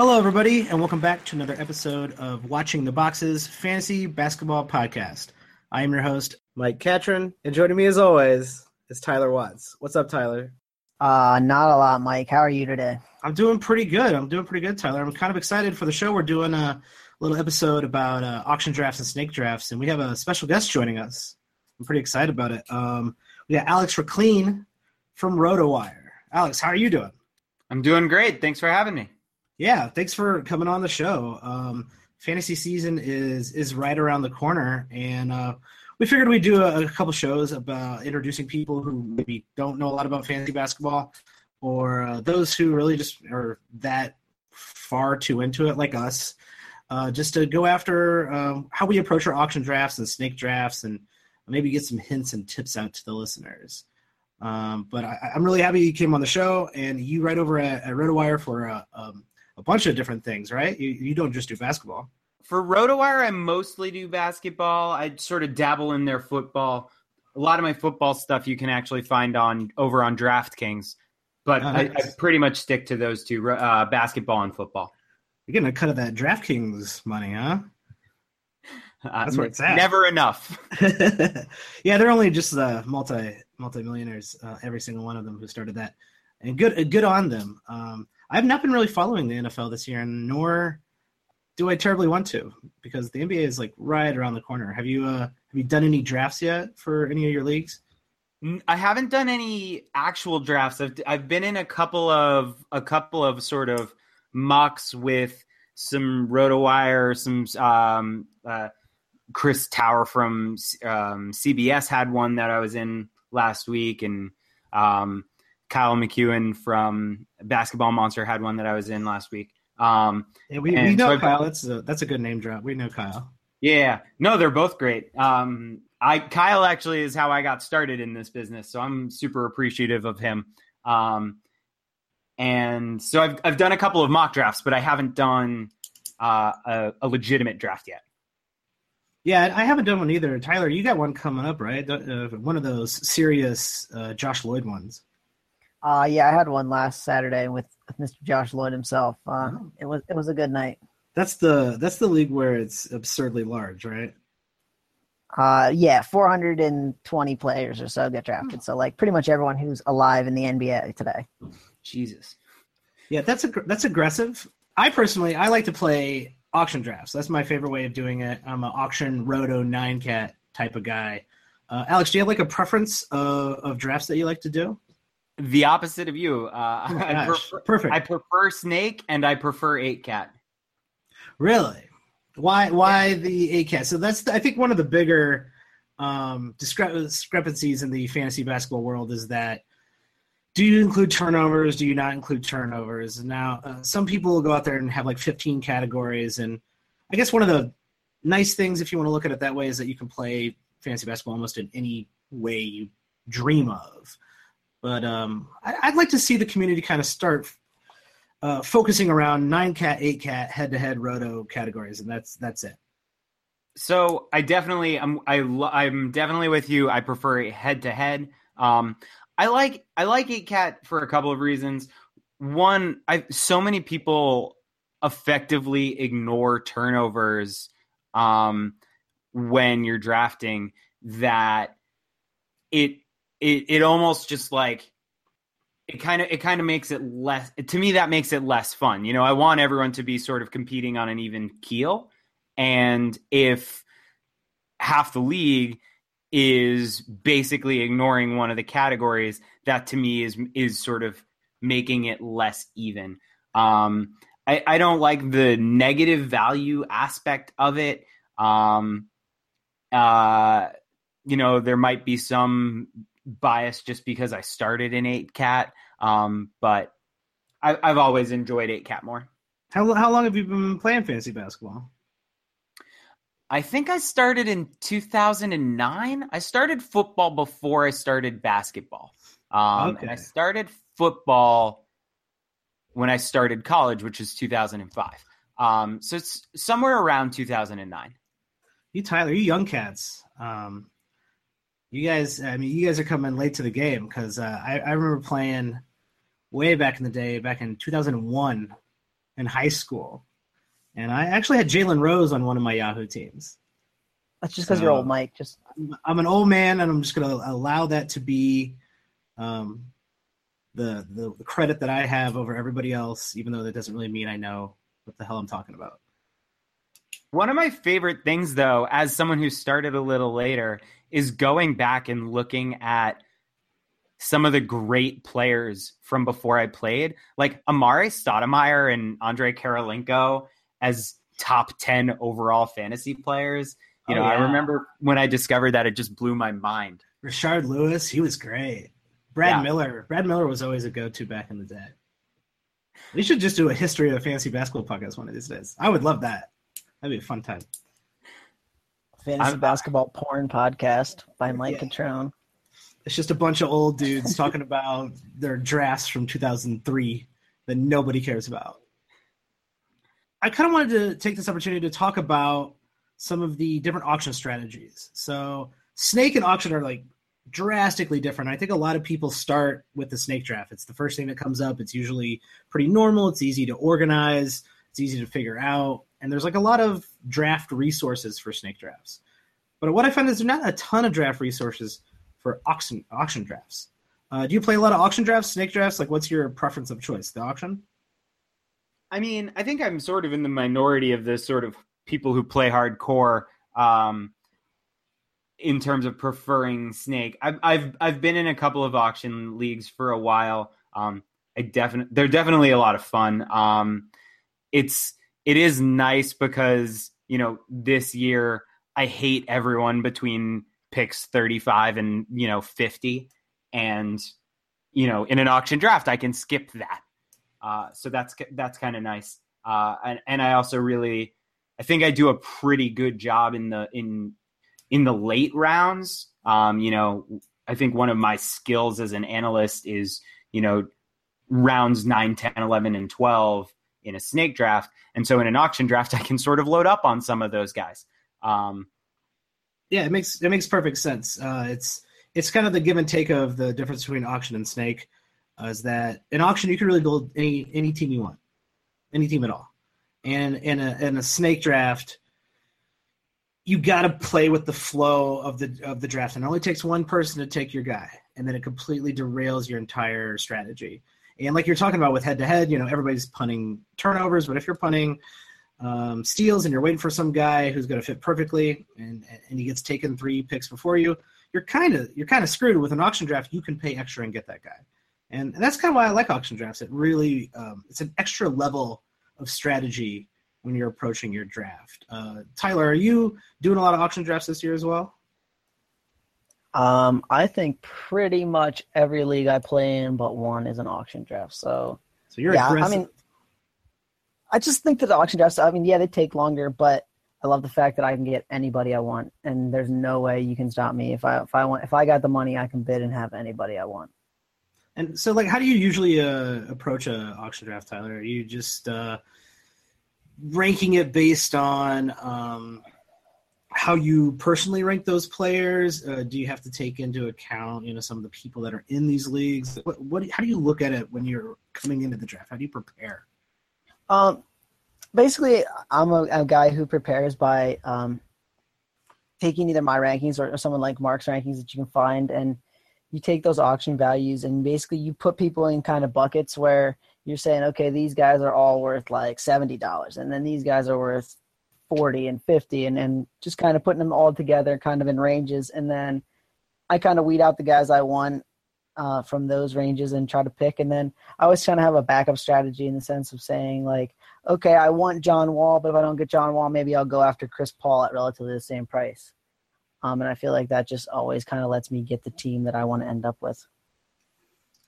Hello, everybody, and welcome back to another episode of Watching the Boxes Fantasy Basketball Podcast. I am your host, Mike Catron, and joining me as always is Tyler Watts. What's up, Tyler? Uh, not a lot, Mike. How are you today? I'm doing pretty good. I'm doing pretty good, Tyler. I'm kind of excited for the show. We're doing a little episode about uh, auction drafts and snake drafts, and we have a special guest joining us. I'm pretty excited about it. Um, we got Alex Rikleen from RotoWire. Alex, how are you doing? I'm doing great. Thanks for having me. Yeah, thanks for coming on the show. Um, fantasy season is is right around the corner, and uh, we figured we'd do a, a couple shows about introducing people who maybe don't know a lot about fantasy basketball, or uh, those who really just are that far too into it, like us. Uh, just to go after um, how we approach our auction drafts and snake drafts, and maybe get some hints and tips out to the listeners. Um, but I, am really happy you came on the show, and you write over at, at RotoWire for a, um, a bunch of different things, right? You, you don't just do basketball. For RotoWire, I mostly do basketball. I sort of dabble in their football. A lot of my football stuff you can actually find on over on DraftKings, but oh, nice. I, I, pretty much stick to those two: uh, basketball and football. You're getting a cut of that DraftKings money, huh? Uh, That's where it's at. Never enough. yeah, they're only just the multi multi millionaires, uh, every single one of them who started that, and good good on them. Um, I've not been really following the NFL this year, and nor do I terribly want to because the NBA is like right around the corner. Have you uh, have you done any drafts yet for any of your leagues? I haven't done any actual drafts. I've I've been in a couple of a couple of sort of mocks with some RotoWire, some um, uh, Chris Tower from um, CBS had one that I was in last week, and um, Kyle McEwen from Basketball Monster had one that I was in last week. Um, yeah, we, we know so Kyle. That's a, that's a good name drop. We know Kyle. Yeah, no, they're both great. Um, I Kyle actually is how I got started in this business, so I'm super appreciative of him. Um, and so I've I've done a couple of mock drafts, but I haven't done uh, a, a legitimate draft yet. Yeah, I haven't done one either. Tyler, you got one coming up, right? Uh, one of those serious uh, Josh Lloyd ones. Uh yeah, I had one last Saturday with, Mr. Josh Lloyd himself. Uh, oh. It was it was a good night. That's the that's the league where it's absurdly large, right? Uh yeah, 420 players or so get drafted. So like pretty much everyone who's alive in the NBA today. Jesus. Yeah, that's a that's aggressive. I personally I like to play auction drafts. That's my favorite way of doing it. I'm an auction roto nine cat type of guy. Uh, Alex, do you have like a preference of, of drafts that you like to do? The opposite of you. Uh, oh I prefer, Perfect. I prefer snake and I prefer eight cat. Really? Why? Why yeah. the eight cat? So that's I think one of the bigger um, discrepancies in the fantasy basketball world is that do you include turnovers? Do you not include turnovers? Now, uh, some people will go out there and have like 15 categories. And I guess one of the nice things, if you want to look at it that way, is that you can play fantasy basketball almost in any way you dream of. But um, I, would like to see the community kind of start uh, focusing around nine cat, eight cat, head to head roto categories, and that's that's it. So I definitely, I'm I, I'm definitely with you. I prefer head to head. Um, I like I like Eight Cat for a couple of reasons. One, I so many people effectively ignore turnovers um, when you're drafting that it it it almost just like it kind of it kind of makes it less to me that makes it less fun. You know, I want everyone to be sort of competing on an even keel. And if half the league is basically ignoring one of the categories that to me is is sort of making it less even. Um, I, I don't like the negative value aspect of it. Um, uh, you know there might be some bias just because i started in eight cat um, but I, i've always enjoyed eight cat more how, how long have you been playing fantasy basketball I think I started in 2009. I started football before I started basketball. Um, okay. And I started football when I started college, which is 2005. Um, so it's somewhere around 2009. You, Tyler, you young cats. Um, you guys, I mean, you guys are coming late to the game because uh, I, I remember playing way back in the day, back in 2001 in high school, and I actually had Jalen Rose on one of my Yahoo teams. That's just because so, you're old, Mike. Just I'm an old man, and I'm just going to allow that to be um, the, the the credit that I have over everybody else, even though that doesn't really mean I know what the hell I'm talking about. One of my favorite things, though, as someone who started a little later, is going back and looking at some of the great players from before I played, like Amar'e Stoudemire and Andrei Kirilenko as top 10 overall fantasy players. You oh, know, yeah. I remember when I discovered that, it just blew my mind. Rashard Lewis, he was great. Brad yeah. Miller, Brad Miller was always a go-to back in the day. We should just do a history of fantasy basketball podcast one of these days. I would love that. That'd be a fun time. Fantasy I'm, basketball porn podcast by Mike yeah. Catron. It's just a bunch of old dudes talking about their drafts from 2003 that nobody cares about. I kind of wanted to take this opportunity to talk about some of the different auction strategies. So, snake and auction are like drastically different. I think a lot of people start with the snake draft. It's the first thing that comes up. It's usually pretty normal. It's easy to organize. It's easy to figure out. And there's like a lot of draft resources for snake drafts. But what I find is there's not a ton of draft resources for auction auction drafts. Uh, do you play a lot of auction drafts, snake drafts? Like, what's your preference of choice? The auction? I mean, I think I'm sort of in the minority of the sort of people who play hardcore. Um, in terms of preferring snake. I've I've I've been in a couple of auction leagues for a while. Um, I definitely they're definitely a lot of fun. Um, it's it is nice because you know this year I hate everyone between picks 35 and you know 50 and you know in an auction draft I can skip that. Uh, so that's that's kind of nice. Uh, and, and I also really I think I do a pretty good job in the in in the late rounds, um, you know, I think one of my skills as an analyst is, you know, rounds 9, 10, 11, and 12 in a snake draft. And so in an auction draft, I can sort of load up on some of those guys. Um, yeah, it makes it makes perfect sense. Uh, it's it's kind of the give and take of the difference between auction and snake. Uh, is that in auction you can really build any any team you want, any team at all, and in a in a snake draft you got to play with the flow of the of the draft. And it only takes one person to take your guy, and then it completely derails your entire strategy. And like you're talking about with head to head, you know, everybody's punting turnovers, but if you're punting um, steals and you're waiting for some guy who's going to fit perfectly, and and he gets taken three picks before you, you're kind of you're kind of screwed. With an auction draft, you can pay extra and get that guy, and, and that's kind of why I like auction drafts. It really um, it's an extra level of strategy when you're approaching your draft. Uh, Tyler, are you doing a lot of auction drafts this year as well? Um, I think pretty much every league I play in, but one is an auction draft. So, so you're yeah. Aggressive. I mean, I just think that the auction drafts. I mean, yeah, they take longer, but I love the fact that I can get anybody I want, and there's no way you can stop me if I if I want if I got the money, I can bid and have anybody I want. And so, like, how do you usually uh, approach a auction draft, Tyler? Are you just uh, ranking it based on um, how you personally rank those players? Uh, do you have to take into account, you know, some of the people that are in these leagues? What, what how do you look at it when you're coming into the draft? How do you prepare? Um, basically, I'm a, a guy who prepares by um, taking either my rankings or, or someone like Mark's rankings that you can find, and you take those auction values and basically you put people in kind of buckets where you're saying, okay, these guys are all worth like seventy dollars, and then these guys are worth forty and fifty, and then just kind of putting them all together, kind of in ranges, and then I kind of weed out the guys I want uh, from those ranges and try to pick, and then I always kind of have a backup strategy in the sense of saying like, okay, I want John Wall, but if I don't get John Wall, maybe I'll go after Chris Paul at relatively the same price. Um, and I feel like that just always kind of lets me get the team that I want to end up with.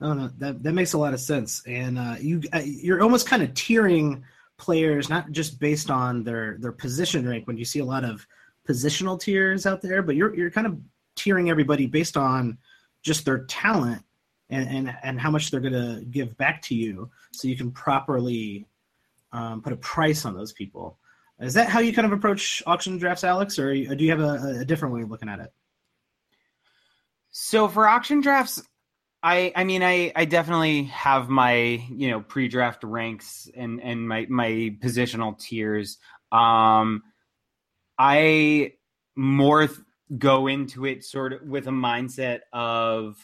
Oh no, that that makes a lot of sense, and uh, you uh, you're almost kind of tiering players not just based on their their position rank. When you see a lot of positional tiers out there, but you're you're kind of tiering everybody based on just their talent and and and how much they're going to give back to you, so you can properly um, put a price on those people. Is that how you kind of approach auction drafts, Alex, or do you have a, a different way of looking at it? So for auction drafts, I I mean I I definitely have my you know pre-draft ranks and and my my positional tiers. Um, I more th- go into it sort of with a mindset of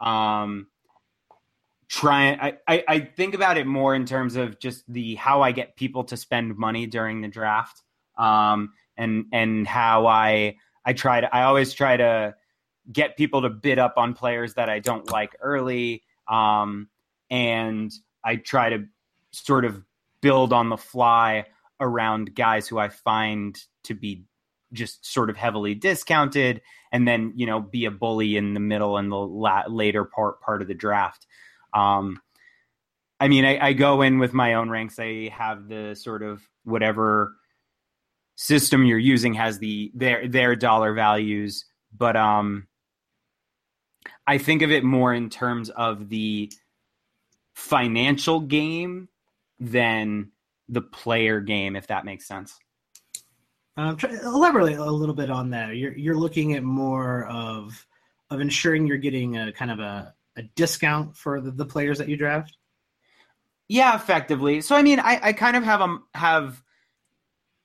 um trying I, I i think about it more in terms of just the how i get people to spend money during the draft um and and how i i try to i always try to get people to bid up on players that i don't like early um and i try to sort of build on the fly around guys who i find to be just sort of heavily discounted and then you know be a bully in the middle and the la- later part part of the draft. Um i mean I, I go in with my own ranks. I have the sort of whatever system you're using has the their their dollar values but um i think of it more in terms of the financial game than the player game if that makes sense um, try, elaborate a little bit on that. You're you're looking at more of of ensuring you're getting a kind of a, a discount for the, the players that you draft. Yeah, effectively. So I mean, I, I kind of have a have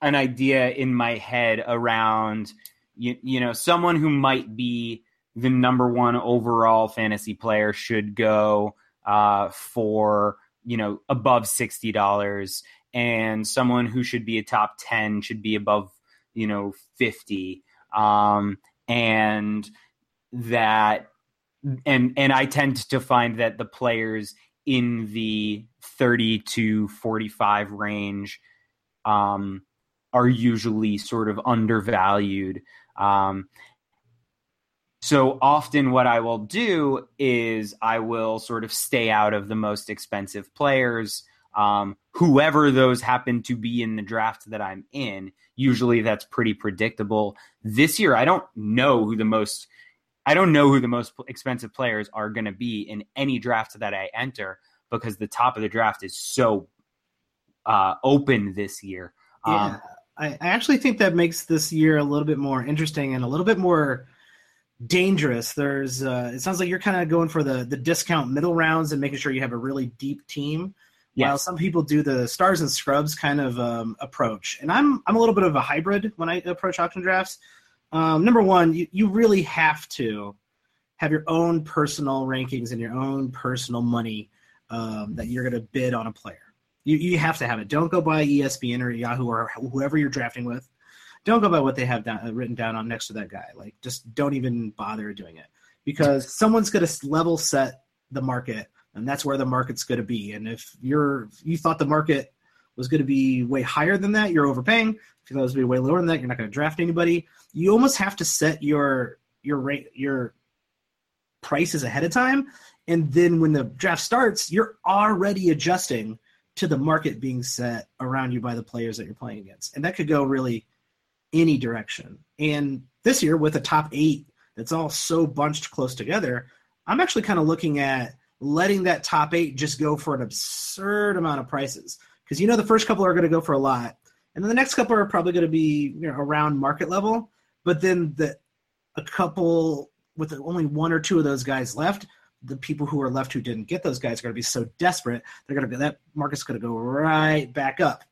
an idea in my head around you, you know someone who might be the number one overall fantasy player should go uh, for you know above sixty dollars, and someone who should be a top ten should be above you know 50 um, and that and and I tend to find that the players in the 30 to 45 range um, are usually sort of undervalued. Um, so often, what I will do is I will sort of stay out of the most expensive players um, whoever those happen to be in the draft that I'm in, usually that's pretty predictable. This year, I don't know who the most I don't know who the most expensive players are going to be in any draft that I enter because the top of the draft is so uh, open this year. Yeah, um, I, I actually think that makes this year a little bit more interesting and a little bit more dangerous. There's uh, it sounds like you're kind of going for the the discount middle rounds and making sure you have a really deep team. Yes. While some people do the stars and scrubs kind of um, approach, and I'm I'm a little bit of a hybrid when I approach auction drafts. Um, number one, you, you really have to have your own personal rankings and your own personal money um, that you're going to bid on a player. You, you have to have it. Don't go by ESPN or Yahoo or whoever you're drafting with. Don't go by what they have down, uh, written down on next to that guy. Like, just don't even bother doing it because someone's going to level set the market and that's where the market's going to be. And if you're you thought the market was going to be way higher than that, you're overpaying. If you thought it was going to be way lower than that, you're not going to draft anybody. You almost have to set your your rate your prices ahead of time, and then when the draft starts, you're already adjusting to the market being set around you by the players that you're playing against, and that could go really any direction. And this year, with a top eight that's all so bunched close together, I'm actually kind of looking at letting that top eight just go for an absurd amount of prices because you know the first couple are going to go for a lot, and then the next couple are probably going to be you know, around market level. But then the a couple with only one or two of those guys left, the people who are left who didn't get those guys are going to be so desperate they're going to be that market's going to go right back up,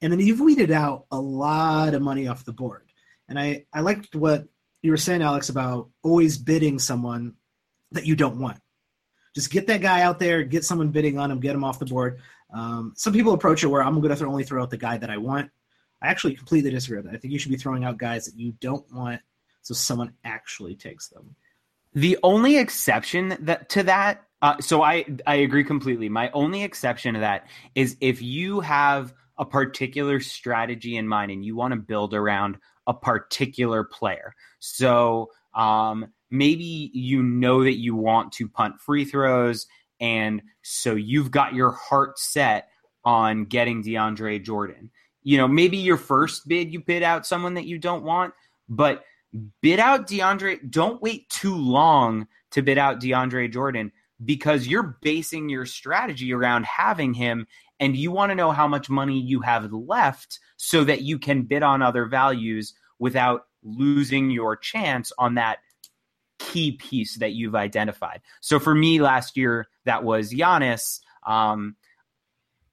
and then you've weeded out a lot of money off the board. And I I liked what you were saying, Alex, about always bidding someone that you don't want just get that guy out there, get someone bidding on him, get him off the board. Um, some people approach it where I'm going to only throw out the guy that I want. I actually completely disagree with that. I think you should be throwing out guys that you don't want, so someone actually takes them. The only exception that to that, uh, so I I agree completely. My only exception to that is if you have a particular strategy in mind and you want to build around a particular player. So um, maybe you know that you want to punt free throws, and so you've got your heart set on getting DeAndre Jordan. You know, maybe your first bid you bid out someone that you don't want, but bid out DeAndre. Don't wait too long to bid out DeAndre Jordan because you're basing your strategy around having him and you want to know how much money you have left so that you can bid on other values without losing your chance on that key piece that you've identified. So for me last year, that was Giannis. Um,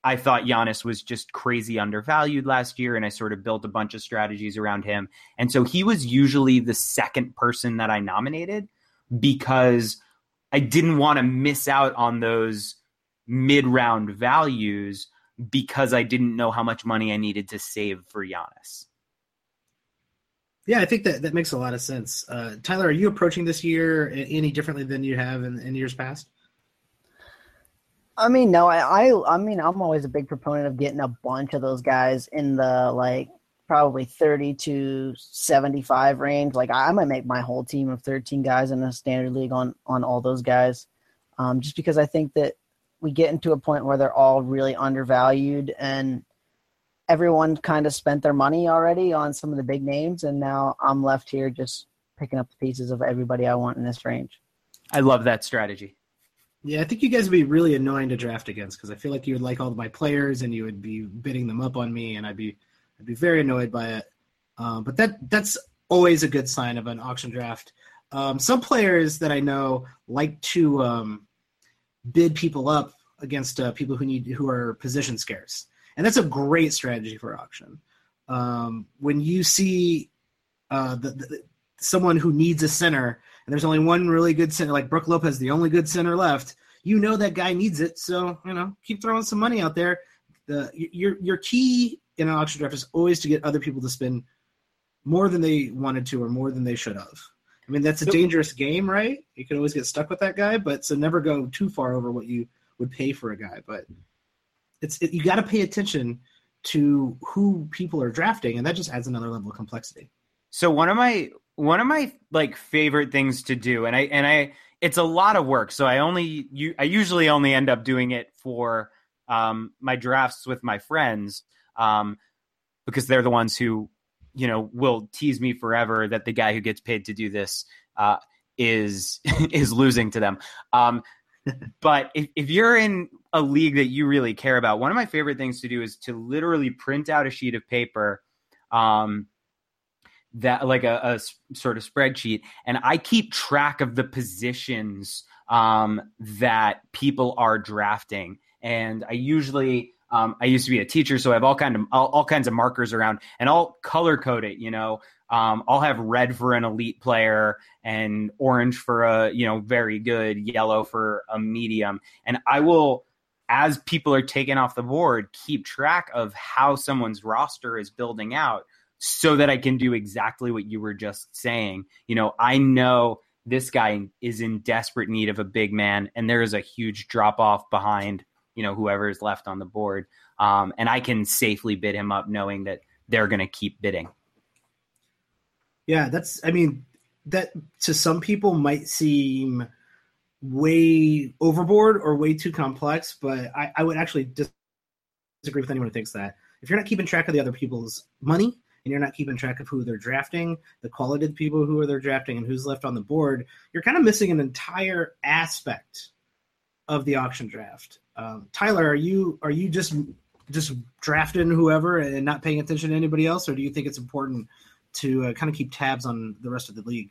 I thought Giannis was just crazy undervalued last year, and I sort of built a bunch of strategies around him. And so he was usually the second person that I nominated because I didn't want to miss out on those mid round values because I didn't know how much money I needed to save for Giannis. Yeah, I think that that makes a lot of sense. Uh, Tyler, are you approaching this year any differently than you have in, in years past? I mean, no, I, I, I mean, I'm always a big proponent of getting a bunch of those guys in the like probably 30 to 75 range. Like I might make my whole team of 13 guys in a standard league on on all those guys, um, just because I think that we get into a point where they're all really undervalued and everyone kind of spent their money already on some of the big names, and now I'm left here just picking up the pieces of everybody I want in this range. I love that strategy. Yeah, I think you guys would be really annoying to draft against because I feel like you would like all of my players and you would be bidding them up on me, and I'd be I'd be very annoyed by it. Um, but that that's always a good sign of an auction draft. Um, some players that I know like to um, bid people up against uh, people who need who are position scarce, and that's a great strategy for auction. Um, when you see uh, the, the, someone who needs a center and there's only one really good center, like Brook Lopez, the only good center left, you know that guy needs it. So you know, keep throwing some money out there. The your your key in an auction draft is always to get other people to spend more than they wanted to or more than they should have. I mean, that's a dangerous game, right? You could always get stuck with that guy, but so never go too far over what you would pay for a guy. But it's it, you got to pay attention to who people are drafting, and that just adds another level of complexity. So one of my one of my like favorite things to do, and I and I it's a lot of work. So I only you I usually only end up doing it for um, my drafts with my friends um, because they're the ones who you know will tease me forever that the guy who gets paid to do this uh, is is losing to them. Um, but if, if you're in a league that you really care about, one of my favorite things to do is to literally print out a sheet of paper. Um, that like a, a, sort of spreadsheet and i keep track of the positions um, that people are drafting and i usually um, i used to be a teacher so i have all kind of all, all kinds of markers around and i'll color code it you know um, i'll have red for an elite player and orange for a you know very good yellow for a medium and i will as people are taken off the board keep track of how someone's roster is building out so that I can do exactly what you were just saying. You know, I know this guy is in desperate need of a big man, and there is a huge drop off behind, you know, whoever is left on the board. Um, and I can safely bid him up knowing that they're going to keep bidding. Yeah, that's, I mean, that to some people might seem way overboard or way too complex, but I, I would actually disagree with anyone who thinks that. If you're not keeping track of the other people's money, and you're not keeping track of who they're drafting, the quality of people who are they're drafting, and who's left on the board, you're kind of missing an entire aspect of the auction draft. Um, Tyler, are you are you just just drafting whoever and not paying attention to anybody else, or do you think it's important to uh, kind of keep tabs on the rest of the league?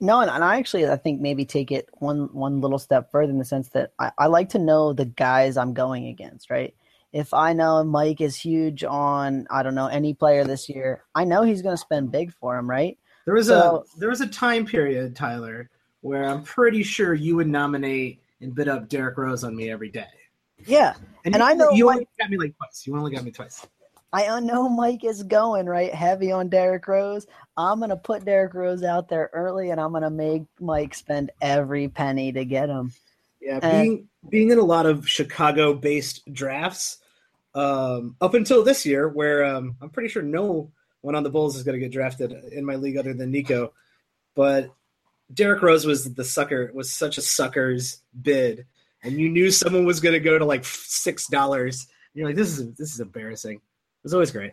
No, and, and I actually I think maybe take it one one little step further in the sense that I, I like to know the guys I'm going against, right? if I know Mike is huge on I don't know any player this year, I know he's going to spend big for him, right? There was so, a there was a time period, Tyler, where I'm pretty sure you would nominate and bid up Derrick Rose on me every day. Yeah, and, and you, I know you Mike, only got me like twice. You only got me twice. I know Mike is going right heavy on Derrick Rose. I'm gonna put Derrick Rose out there early, and I'm gonna make Mike spend every penny to get him. Yeah, being being in a lot of Chicago-based drafts, um, up until this year, where um, I'm pretty sure no one on the Bulls is going to get drafted in my league other than Nico. But Derrick Rose was the sucker, was such a sucker's bid, and you knew someone was going to go to like six dollars. You're like, this is this is embarrassing. It was always great.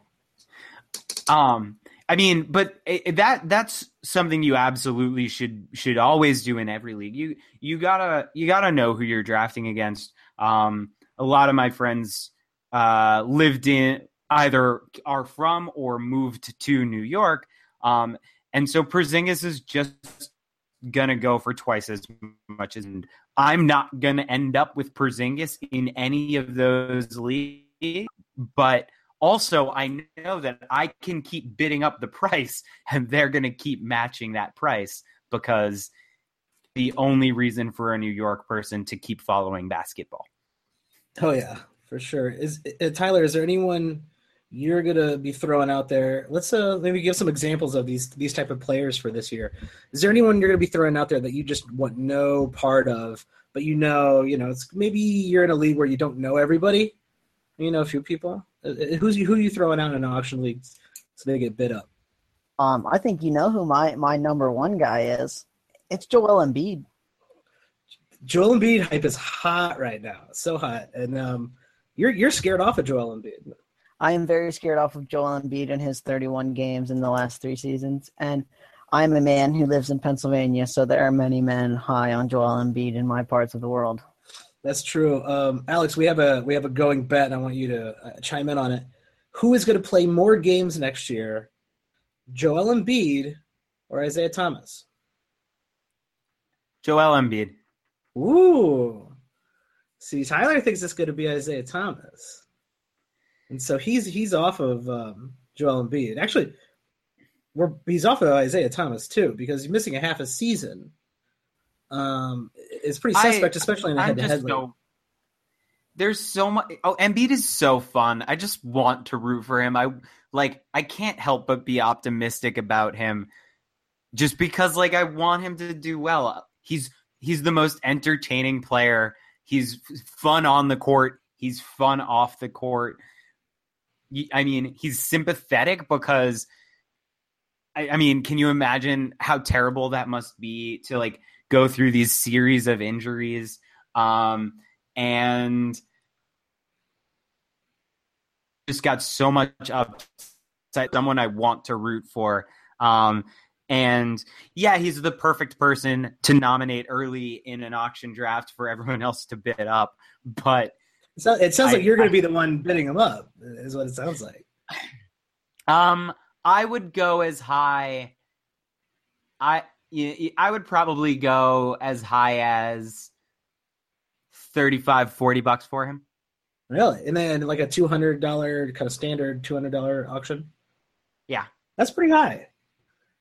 Um, I mean, but it, that that's something you absolutely should should always do in every league. You you gotta you gotta know who you're drafting against. Um, a lot of my friends uh, lived in either are from or moved to New York. Um, and so Porzingis is just gonna go for twice as much as I'm not gonna end up with Porzingis in any of those leagues, but also I know that I can keep bidding up the price and they're gonna keep matching that price because the only reason for a New York person to keep following basketball. Oh yeah, for sure. Is uh, Tyler? Is there anyone you're gonna be throwing out there? Let's uh maybe give some examples of these these type of players for this year. Is there anyone you're gonna be throwing out there that you just want no part of, but you know, you know, it's maybe you're in a league where you don't know everybody. You know a few people. Uh, uh, who's who are you throwing out in an auction league so they get bid up? Um, I think you know who my my number one guy is. It's Joel Embiid. Joel Embiid hype is hot right now, so hot, and um, you're you're scared off of Joel Embiid. I am very scared off of Joel Embiid and his 31 games in the last three seasons, and I'm a man who lives in Pennsylvania, so there are many men high on Joel Embiid in my parts of the world. That's true, um, Alex. We have a we have a going bet, and I want you to uh, chime in on it. Who is going to play more games next year, Joel Embiid or Isaiah Thomas? Joel Embiid. Ooh. See, Tyler thinks it's going to be Isaiah Thomas, and so he's he's off of um, Joel Embiid. Actually, we're he's off of Isaiah Thomas too because he's missing a half a season. Um, it's pretty suspect, I, especially in a head-to-head league. there's so much. Oh, Embiid is so fun. I just want to root for him. I like. I can't help but be optimistic about him, just because like I want him to do well. He's he's the most entertaining player. He's fun on the court. He's fun off the court. I mean, he's sympathetic because I, I, mean, can you imagine how terrible that must be to like go through these series of injuries? Um, and just got so much upside. Someone I want to root for. Um, and yeah, he's the perfect person to nominate early in an auction draft for everyone else to bid up. But so it sounds I, like you're going to be the one bidding him up. Is what it sounds like. Um, I would go as high. I I would probably go as high as 35 40 bucks for him. Really? And then like a $200 kind of standard $200 auction? Yeah. That's pretty high.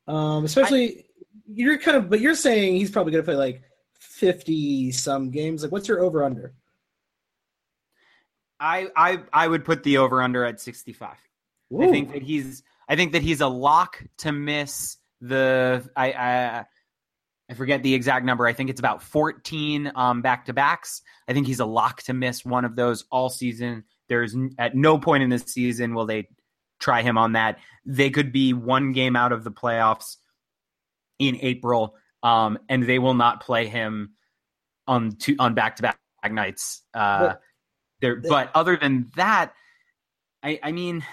Um, especially I, you're kind of, but you're saying he's probably going to play like fifty some games. Like, what's your over under? I I I would put the over under at sixty five. I think that he's I think that he's a lock to miss the I I I forget the exact number. I think it's about 14 um, back to backs. I think he's a lock to miss one of those all season. There's at no point in this season will they try him on that. They could be one game out of the playoffs in April, um, and they will not play him on two on back to back nights. Uh, there, but other than that, I, I mean,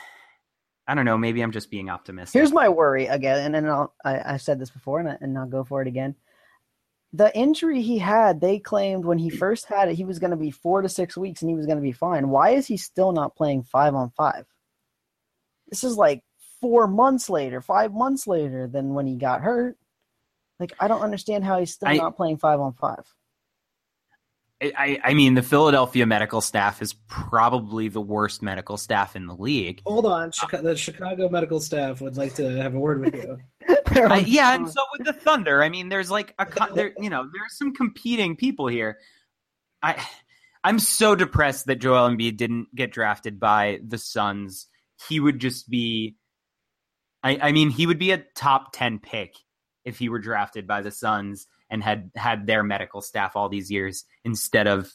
I don't know. Maybe I'm just being optimistic. Here's my worry again, and then I'll, I, I said this before, and, I, and I'll go for it again. The injury he had, they claimed when he first had it, he was going to be four to six weeks, and he was going to be fine. Why is he still not playing five on five? This is like four months later, five months later than when he got hurt. Like I don't understand how he's still I, not playing five on five. I, I mean, the Philadelphia medical staff is probably the worst medical staff in the league. Hold on, Chicago, the Chicago medical staff would like to have a word with you. uh, yeah, and so with the Thunder, I mean, there's like a there, you know, there's some competing people here. I, I'm so depressed that Joel Embiid didn't get drafted by the Suns he would just be I, I mean he would be a top 10 pick if he were drafted by the Suns and had had their medical staff all these years instead of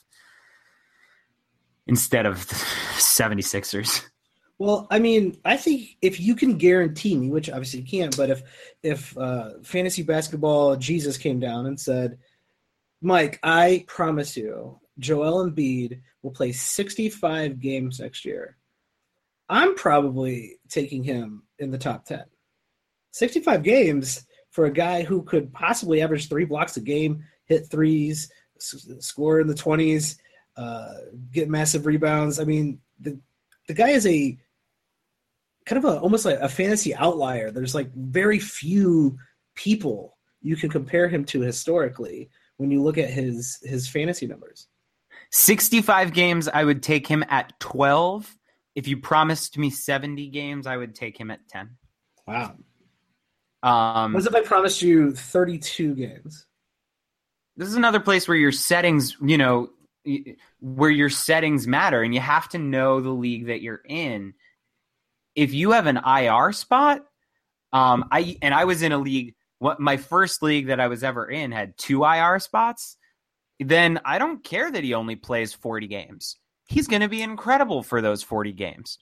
instead of 76ers. Well, I mean, I think if you can guarantee me, which obviously you can't, but if if uh, fantasy basketball Jesus came down and said, "Mike, I promise you, Joel Embiid will play 65 games next year," I'm probably taking him in the top 10. 65 games for a guy who could possibly average three blocks a game, hit threes, score in the 20s, uh, get massive rebounds. I mean, the the guy is a kind of a almost like a fantasy outlier. There's like very few people you can compare him to historically when you look at his his fantasy numbers. 65 games, I would take him at 12. If you promised me 70 games, I would take him at 10. Wow. Um, What if I promised you 32 games? this is another place where your settings, you know, where your settings matter, and you have to know the league that you're in. If you have an IR spot, um, I and I was in a league. What my first league that I was ever in had two IR spots. Then I don't care that he only plays 40 games. He's going to be incredible for those 40 games.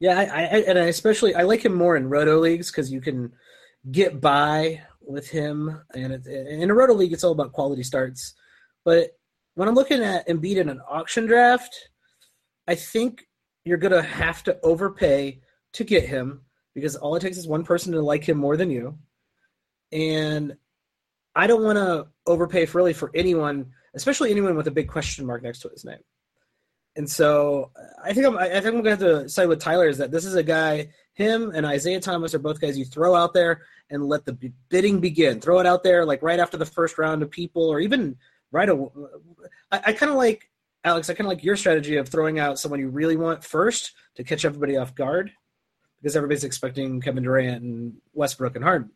Yeah, I, I and I especially I like him more in roto leagues because you can get by with him, and it, in a roto league it's all about quality starts. But when I'm looking at Embiid in an auction draft, I think you're gonna have to overpay to get him because all it takes is one person to like him more than you, and I don't want to overpay for really for anyone, especially anyone with a big question mark next to his name. And so I think I'm I think I'm gonna have to side with Tyler is that this is a guy him and Isaiah Thomas are both guys you throw out there and let the bidding begin. Throw it out there like right after the first round of people or even right away. I, I kind of like Alex. I kind of like your strategy of throwing out someone you really want first to catch everybody off guard because everybody's expecting Kevin Durant and Westbrook and Harden.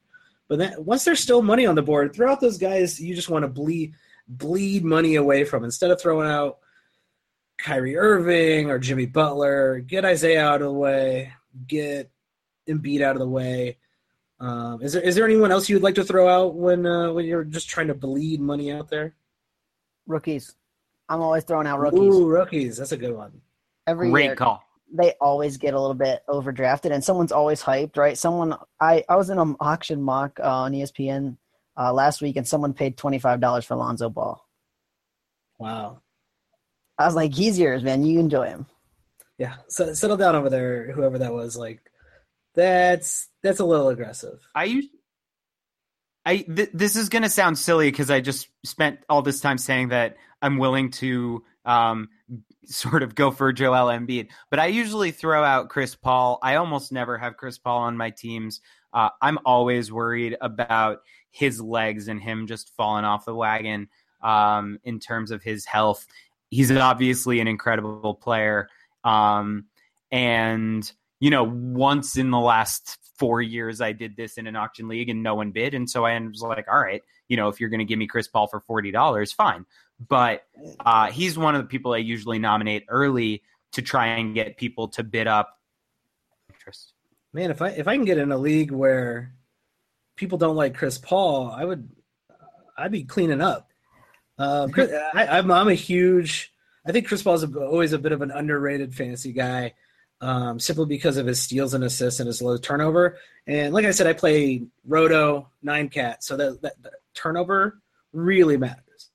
But then once there's still money on the board, throw out those guys you just want to bleed bleed money away from instead of throwing out Kyrie Irving or Jimmy Butler. Get Isaiah out of the way. Get Embiid out of the way. Um, is there is there anyone else you'd like to throw out when uh, when you're just trying to bleed money out there? Rookies. I'm always throwing out rookies. Ooh, rookies. That's a good one. Every Great year, call. they always get a little bit overdrafted, and someone's always hyped, right? Someone I I was in an auction mock uh, on ESPN uh, last week, and someone paid twenty five dollars for Lonzo Ball. Wow. I was like, he's yours, man. You enjoy him. Yeah. So settle down over there, whoever that was. Like, that's that's a little aggressive. I use. I th- this is going to sound silly because I just spent all this time saying that I'm willing to um, sort of go for Joel Embiid, but I usually throw out Chris Paul. I almost never have Chris Paul on my teams. Uh, I'm always worried about his legs and him just falling off the wagon um, in terms of his health. He's obviously an incredible player, um, and you know, once in the last four years, I did this in an auction league and no one bid. And so I was like, all right, you know, if you're going to give me Chris Paul for $40, fine. But uh, he's one of the people I usually nominate early to try and get people to bid up interest. Man, if I if I can get in a league where people don't like Chris Paul, I would I'd be cleaning up. Uh, Chris, I, I'm I'm a huge. I think Chris Paul's always a bit of an underrated fantasy guy, um, simply because of his steals and assists and his low turnover. And like I said, I play Roto Nine Cat, so that, that, that turnover really matters,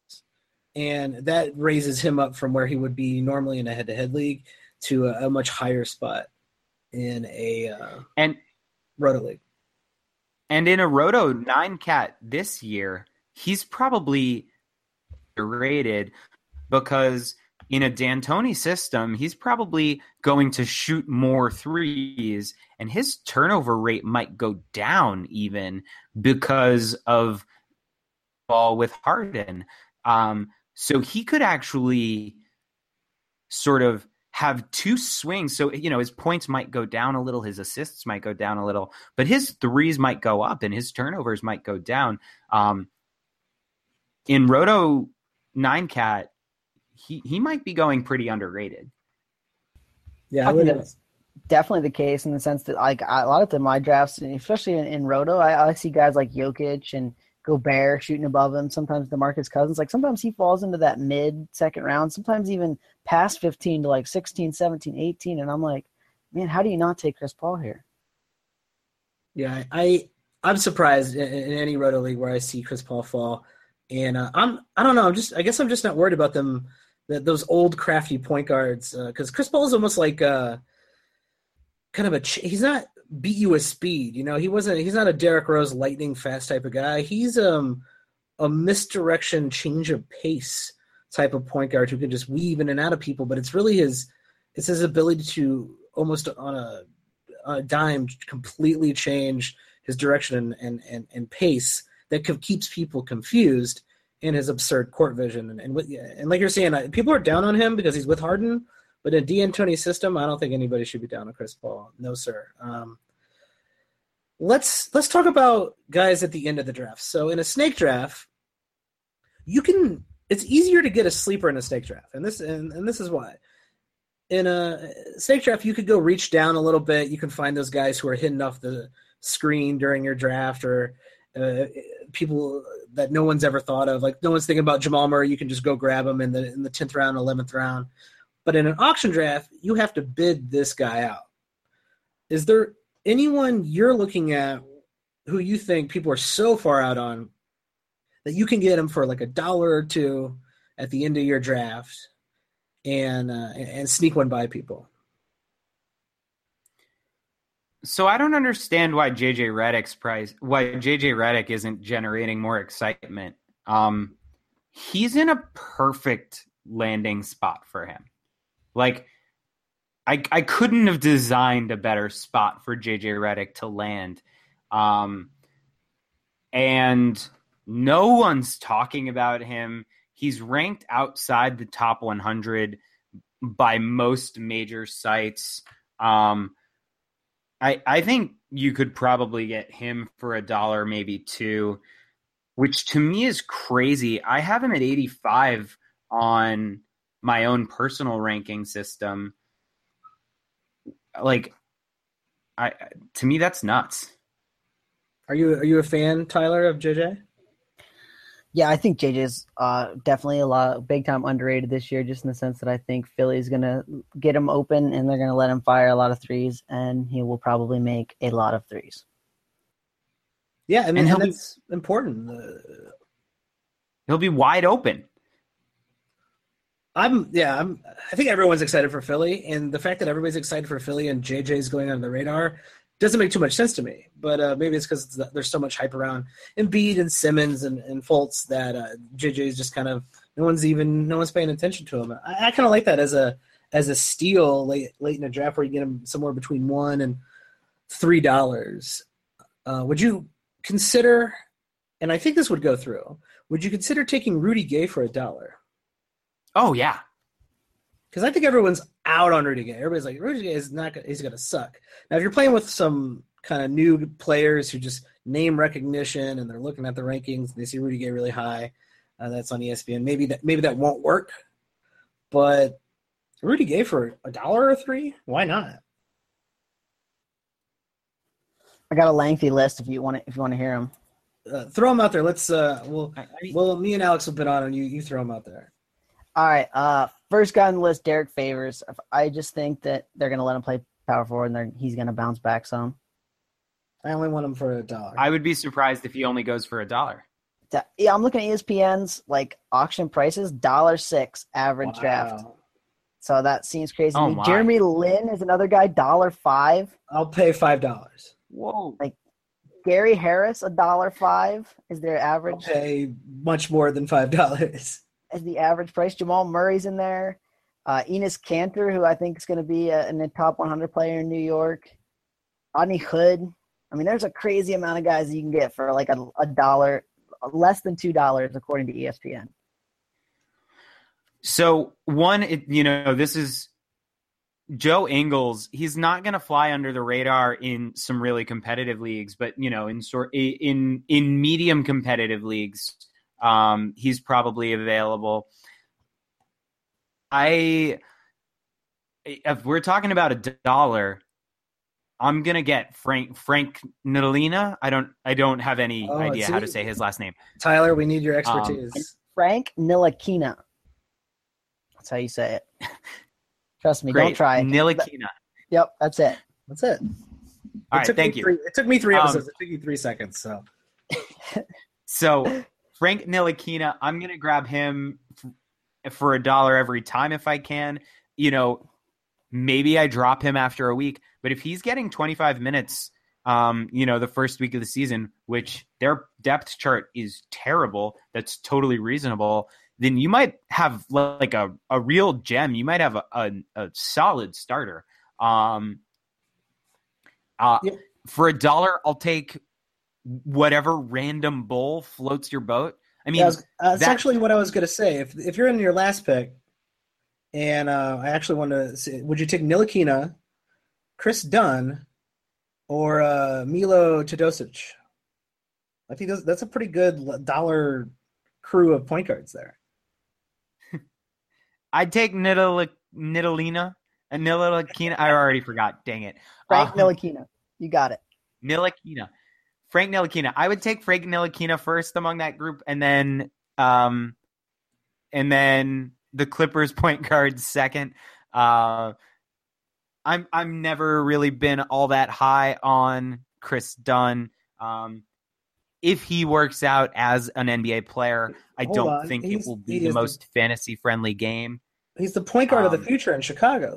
and that raises him up from where he would be normally in a head-to-head league to a, a much higher spot in a uh, And Roto League. and in a Roto nine cat this year, he's probably rated because in a D'Antoni system, he's probably going to shoot more threes, and his turnover rate might go down even because of ball with Harden. Um, so he could actually sort of have two swings. So, you know, his points might go down a little, his assists might go down a little, but his threes might go up and his turnovers might go down. Um, in Roto 9 Cat, he, he might be going pretty underrated. Yeah, I I think that's definitely the case in the sense that like a lot of the my drafts, especially in, in Roto, I, I see guys like Jokic and Gobert shooting above him. Sometimes Demarcus Cousins, like sometimes he falls into that mid second round, sometimes even past 15 to like 16, 17, 18. And I'm like, man, how do you not take Chris Paul here? yeah, I I'm surprised in, in any Roto League where I see Chris Paul fall, and uh, I'm I don't know. I'm just I guess I'm just not worried about them. That those old crafty point guards because Chris Paul is almost like uh, kind of a ch- he's not beat you with speed. You know, he wasn't he's not a Derrick Rose lightning fast type of guy. He's um a misdirection change of pace type of point guard who can just weave in and out of people. But it's really his it's his ability to almost on a, a dime completely change his direction and, and, and, and pace that keeps people confused in his absurd court vision. And and, and like you're saying, people are down on him because he's with Harden. But in D'Antoni's system, I don't think anybody should be down on Chris Paul. No, sir. Um, let's let's talk about guys at the end of the draft. So in a snake draft, you can it's easier to get a sleeper in a snake draft, and this and, and this is why. In a snake draft, you could go reach down a little bit. You can find those guys who are hidden off the screen during your draft, or uh, people that no one's ever thought of. Like no one's thinking about Jamal Murray. You can just go grab him in the in the tenth round, eleventh round. But in an auction draft, you have to bid this guy out. Is there anyone you're looking at who you think people are so far out on that you can get him for like a dollar or two at the end of your draft and uh, and sneak one by people? So I don't understand why JJ Redick's price, why JJ Redick isn't generating more excitement. Um, he's in a perfect landing spot for him. Like, I I couldn't have designed a better spot for JJ Redick to land. Um, and no one's talking about him. He's ranked outside the top 100 by most major sites. Um, I I think you could probably get him for a dollar, maybe two, which to me is crazy. I have him at 85 on my own personal ranking system. Like, I to me that's nuts. Are you are you a fan, Tyler, of JJ? Yeah, I think JJ's uh, definitely a lot big time underrated this year, just in the sense that I think Philly's gonna get him open and they're gonna let him fire a lot of threes, and he will probably make a lot of threes. Yeah, I mean, and that's be, important. Uh, he'll be wide open. I'm yeah, I'm I think everyone's excited for Philly and the fact that everybody's excited for Philly and JJ's going under the radar doesn't make too much sense to me. But uh, maybe it's because there's so much hype around Embiid and Simmons and, and Fultz that uh, JJ is just kind of no one's even no one's paying attention to him. I, I kind of like that as a as a steal late late in a draft where you get him somewhere between one and three dollars. Uh, would you consider? And I think this would go through. Would you consider taking Rudy Gay for a dollar? Oh yeah, because I think everyone's out on Rudy Gay. Everybody's like Rudy Gay is not he's gonna suck. Now if you're playing with some kind of new players who just name recognition and they're looking at the rankings and they see Rudy Gay really high, uh, that's on ESPN. Maybe that maybe that won't work, but Rudy Gay for a dollar or three, why not? I got a lengthy list if you want to if you want to hear them. Uh, throw them out there. Let's uh, we'll, well, me and Alex will bid on, and you you throw them out there. All right. Uh, first guy on the list, Derrick Favors. I just think that they're going to let him play power forward, and he's going to bounce back some. I only want him for a dollar. I would be surprised if he only goes for a dollar. Yeah, I'm looking at ESPN's like auction prices, dollar six average wow. draft. So that seems crazy. Oh Jeremy Lin is another guy, dollar five. I'll pay five dollars. Whoa! Like Gary Harris, a dollar five is their average. I'll pay much more than five dollars as the average price. Jamal Murray's in there. Uh, Enes Kanter, who I think is going to be a, a top 100 player in New York. Rodney Hood. I mean, there's a crazy amount of guys you can get for like a, a dollar, less than two dollars, according to ESPN. So one, it, you know, this is Joe Ingles. He's not going to fly under the radar in some really competitive leagues, but you know, in sort in in medium competitive leagues, um, he's probably available. I, if we're talking about a dollar, I'm gonna get Frank Frank Ntilikina. I don't I don't have any oh, idea how to say his last name. Tyler, we need your um, expertise. Um, Frank Ntilikina. That's how you say it. Trust me, Great. don't try. Ntilikina. Yep, that's it. That's it. All it right, thank you. Three, it took me three um, episodes. Um, it took you three seconds. So, so Frank Ntilikina, I'm going to grab him for a dollar every time if I can. You know, maybe I drop him after a week, but if he's getting 25 minutes, um, you know, the first week of the season, which their depth chart is terrible, that's totally reasonable, then you might have like a, a real gem. You might have a, a, a solid starter. Um, uh. For a dollar, I'll take whatever random bull floats your boat. I mean, Yeah, I was- uh, that's that- actually what I was going to say. If if you're in your last pick, and uh, I actually want to, say, would you take Nilakina, Kris Dunn, or uh, Milo Teodosic? I think that's, that's a pretty good dollar crew of point guards there. I'd take Nidal- Nidalina and Nilakina. I already forgot. Dang it. Frank Uh, Ntilikina. You got it. Nilakina. Frank Nilakina. I would take Frank Nilakina first among that group, and then um, and then the Clippers point guard second. Uh, I'm I'm never really been all that high on Kris Dunn. Um, if he works out as an NBA player, I Hold don't on. think He's- it will be the is the- most fantasy friendly game. He's the point guard of Um, the future in Chicago,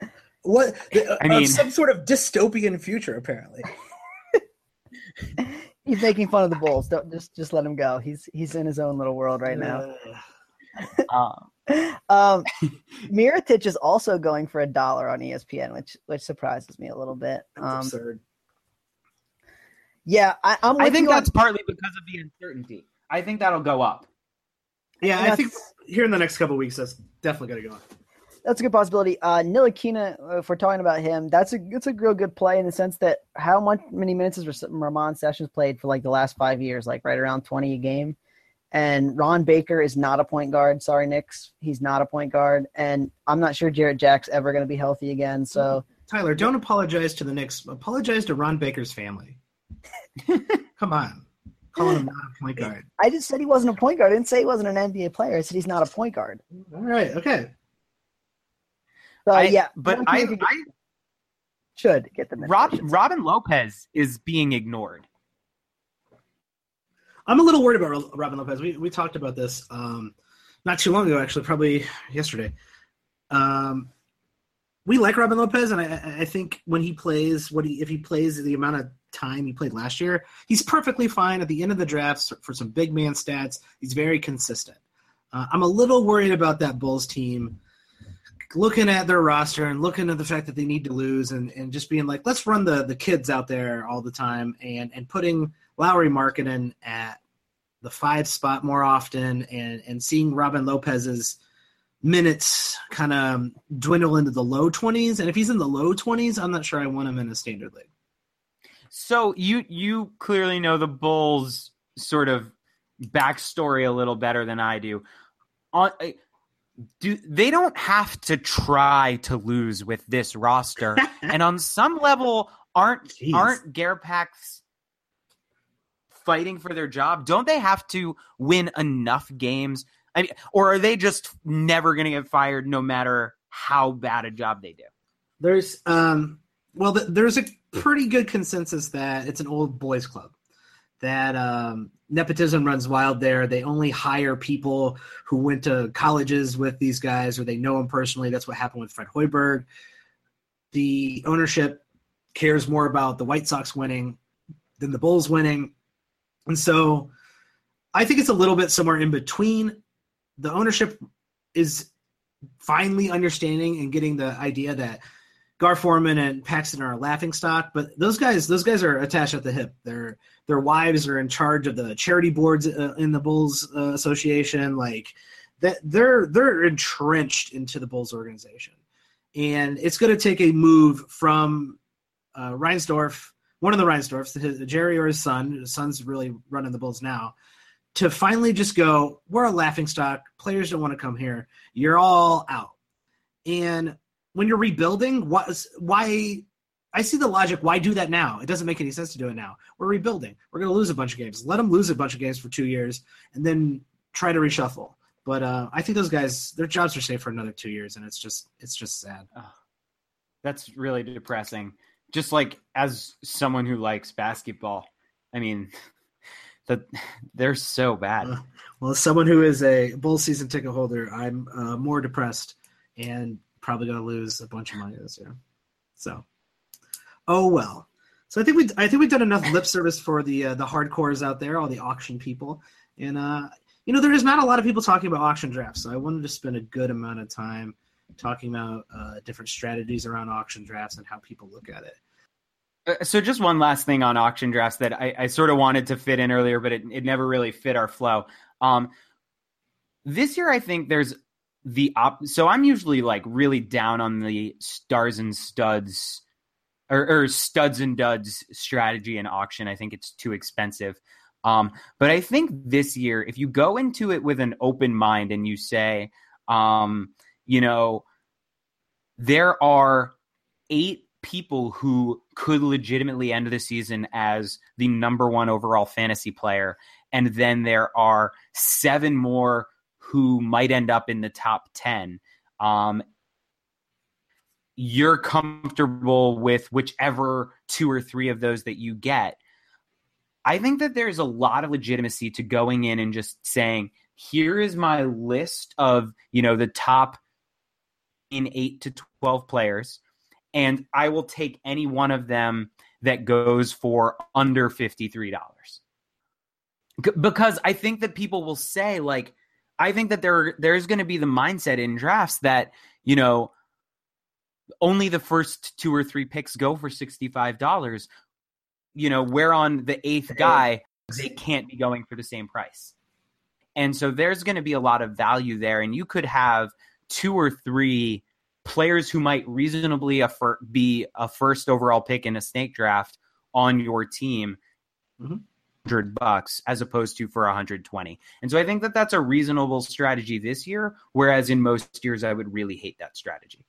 though. What? The, I mean- some sort of dystopian future, apparently. He's making fun of the Bulls. Don't just just let him go. He's he's in his own little world right now. Um, Mirotic is also going for a dollar on ESPN, which which surprises me a little bit. that's Um, absurd. yeah, I, I'm. I think you on- that's partly because of the uncertainty. I think that'll go up. Yeah, I think here in the next couple of weeks, that's definitely going to go on. That's a good possibility. Uh, Nilakina, if we're talking about him, that's a it's a real good play in the sense that how much many minutes has Ramon Sessions played for like the last five years, like right around twenty a game. And Ron Baker is not a point guard. Sorry, Knicks, he's not a point guard, and I'm not sure Jarrett Jack's ever going to be healthy again. So Tyler, don't apologize to the Knicks. Apologize to Ron Baker's family. Come on. Calling him not a point guard. I just said he wasn't a point guard. I didn't say he wasn't an NBA player. I said he's not a point guard. All right. Okay. So I- yeah, but I, could- I should get the Rob. Robin Lopez is being ignored. I'm a little worried about Robin Lopez. We we talked about this um, not too long ago, actually, probably yesterday. Um, we like Robin Lopez, and I- I, I think when he plays, what he if he plays the amount of time he played last year, he's perfectly fine at the end of the drafts for some big man stats. He's very consistent. Uh, I'm a little worried about that Bulls team. Looking at their roster and looking at the fact that they need to lose, and, and just being like, let's run the the kids out there all the time, and and putting Lauri Markkanen at the five spot more often and, and seeing Robin Lopez's minutes kind of dwindle into the low 20s. And if he's in the low 20s, I'm not sure I want him in a standard league. So you you clearly know the Bulls sort of backstory a little better than I do. On do they don't have to try to lose with this roster, and on some level, aren't Jeez. aren't Garpax fighting for their job? Don't they have to win enough games? I mean, or are they just never going to get fired no matter how bad a job they do? There's, um, well, th- there's a pretty good consensus that it's an old boys club. That um, nepotism runs wild there. They only hire people who went to colleges with these guys or they know them personally. That's what happened with Fred Hoiberg. The ownership cares more about the White Sox winning than the Bulls winning. And so I think it's a little bit somewhere in between. The ownership is finally understanding and getting the idea that Gar Forman and Paxson are a laughing stock, but those guys, those guys are attached at the hip. Their their wives are in charge of the charity boards uh, in the Bulls uh, Association. Like that, they're they're entrenched into the Bulls organization, and it's going to take a move from uh, Reinsdorf, one of the Reinsdorfs, his, Jerry or his son. His son's really running the Bulls now. To finally just go, we're a laughing stock. Players don't want to come here. You're all out. And when you're rebuilding, what, why? I see the logic. Why do that now? It doesn't make any sense to do it now. We're rebuilding. We're going to lose a bunch of games. Let them lose a bunch of games for two years, and then try to reshuffle. But uh, I think those guys, their jobs are safe for another two years, and it's just, it's just sad. That's really depressing. Just like as someone who likes basketball, I mean, that they're so bad. Uh, well, as someone who is a Bulls season ticket holder, I'm uh, more depressed and probably going to lose a bunch of money this year. So, oh well. So I think we I think we've done enough lip service for the uh, the hardcores out there, all the auction people, and uh, you know there is not a lot of people talking about auction drafts. So I wanted to spend a good amount of time talking about uh, different strategies around auction drafts and how people look at it. Uh, so just one last thing on auction drafts that I, I sort of wanted to fit in earlier, but it, it never really fit our flow. Um, this year, I think there's the op. So I'm usually like really down on the stars and studs or, or studs and duds strategy in auction. I think it's too expensive. Um, but I think this year, if you go into it with an open mind and you say, um, you know, there are eight people who could legitimately end the season as the number one overall fantasy player. And then there are seven more who might end up in the top 10. Um, you're comfortable with whichever two or three of those that you get. I think that there's a lot of legitimacy to going in and just saying, here is my list of, you know, the top in 8 to 12 players and I will take any one of them that goes for under $53. Because I think that people will say like I think that there there's going to be the mindset in drafts that, you know, only the first two or three picks go for $65. You know, where on the eighth guy they can't be going for the same price. And so there's going to be a lot of value there and you could have two or three players who might reasonably be a first overall pick in a snake draft on your team. Mm-hmm. 100 bucks as opposed to for 120. And so I think that that's a reasonable strategy this year, whereas in most years I would really hate that strategy.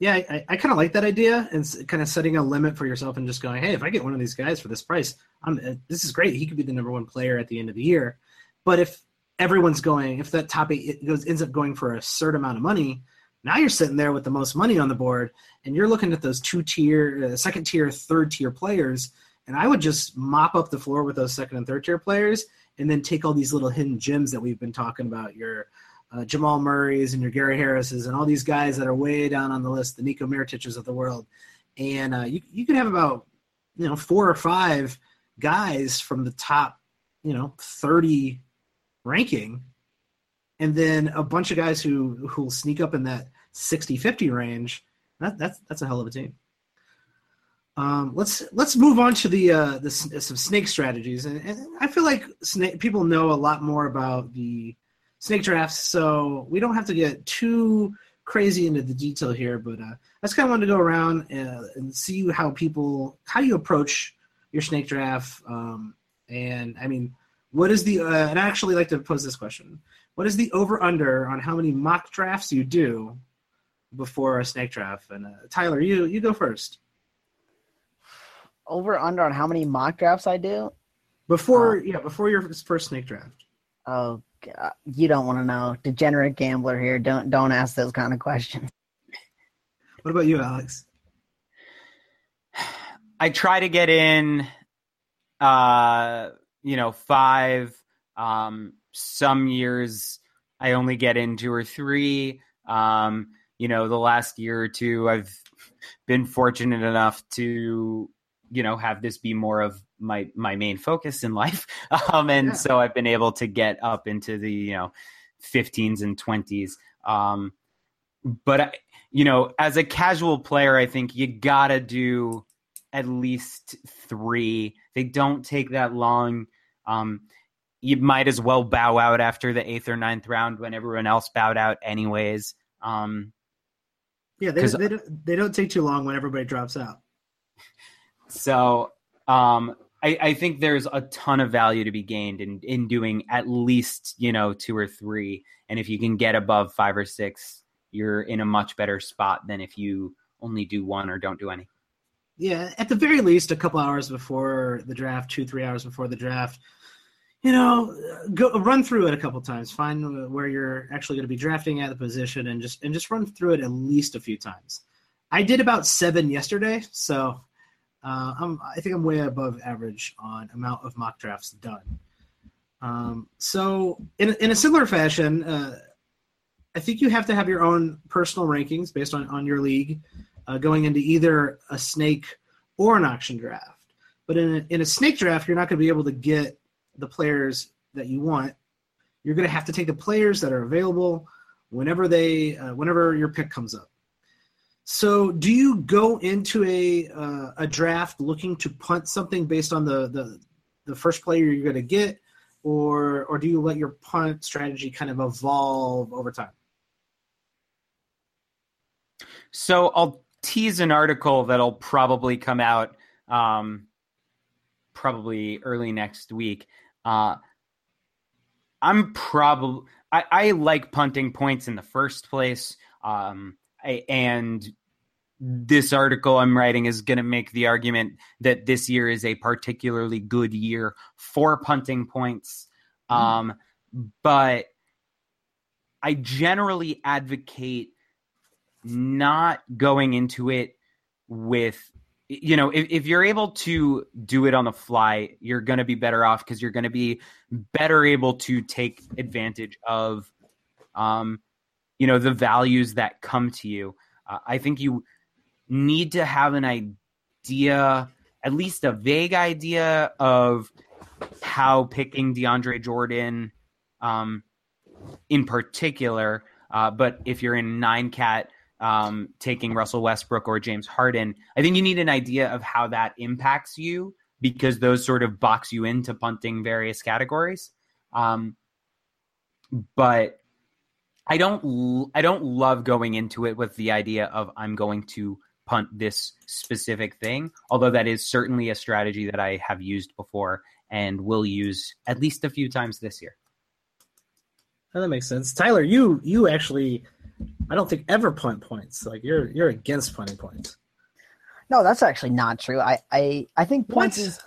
Yeah, I, I kind of like that idea and kind of setting a limit for yourself and just going, hey, if I get one of these guys for this price, I'm uh, this is great. He could be the number one player at the end of the year. But if everyone's going, if that top eight goes ends up going for a certain amount of money, now you're sitting there with the most money on the board, and you're looking at those two tier, uh, second tier, third tier players. And I would just mop up the floor with those second and third tier players, and then take all these little hidden gems that we've been talking about your uh, Jamal Murray's and your Gary Harris's, and all these guys that are way down on the list, the Nico Miritiches of the world. And uh, you you could have about you know four or five guys from the top you know 30 ranking and then a bunch of guys who who'll sneak up in that 60-50 range. That, that's that's a hell of a team. Um, let's let's move on to the uh, the some snake strategies, and, and I feel like snake, people know a lot more about the snake drafts, so we don't have to get too crazy into the detail here. But uh, I just kind of wanted to go around and, uh, and see how people how you approach your snake draft, um, and I mean, what is the uh, and I actually like to pose this question: What is the over under on how many mock drafts you do before a snake draft. And uh, Tyler, you you go first. Over under on how many mock drafts I do? Before uh, yeah, before your first snake draft. Oh, God. you don't want to know. Degenerate gambler here. Don't don't ask those kind of questions. What about you, Alex? I try to get in, uh, you know, five. Um, some years I only get in two or three. Um, you know, the last year or two, I've been fortunate enough to, you know, have this be more of my my main focus in life. Um, and yeah. so I've been able to get up into the, you know, 15s and 20s. Um, but I, you know, as a casual player, I think you gotta do at least three. They don't take that long. Um, you might as well bow out after the eighth or ninth round when everyone else bowed out anyways. Um, yeah, they, they, don't, they don't take too long when everybody drops out. So um, I, I think there's a ton of value to be gained in, in doing at least, you know, two or three. And if you can get above five or six, you're in a much better spot than if you only do one or don't do any. Yeah, at the very least, a couple hours before the draft, two, three hours before the draft, you know, go run through it a couple times. Find where you're actually going to be drafting at the position, and just and just run through it at least a few times. I did about seven yesterday, so uh, I'm I think I'm way above average on amount of mock drafts done. Um, so in in a similar fashion, uh, I think you have to have your own personal rankings based on on your league, uh, going into either a snake or an auction draft. But in a, in a snake draft, you're not going to be able to get the players that you want, you're going to have to take the players that are available whenever they uh, whenever your pick comes up. So, do you go into a uh, a draft looking to punt something based on the the, the first player you're going to get, or or do you let your punt strategy kind of evolve over time? So I'll tease an article that'll probably come out um, probably early next week. Uh, I'm probably I, I, like punting points in the first place. Um, I, and this article I'm writing is going to make the argument that this year is a particularly good year for punting points. Mm. Um, but I generally advocate not going into it with you know if, if you're able to do it on the fly you're going to be better off because you're going to be better able to take advantage of um you know the values that come to you uh, i think you need to have an idea at least a vague idea of how picking deandre jordan um in particular uh, but if you're in nine cat um, taking Russell Westbrook or James Harden. I think you need an idea of how that impacts you because those sort of box you into punting various categories. Um, but I don't I don't love going into it with the idea of I'm going to punt this specific thing, although that is certainly a strategy that I have used before and will use at least a few times this year. Oh, that makes sense. Tyler, you you actually I don't think ever punt points. Like you're you're against punting points. No, that's actually not true. I I, I think points what? is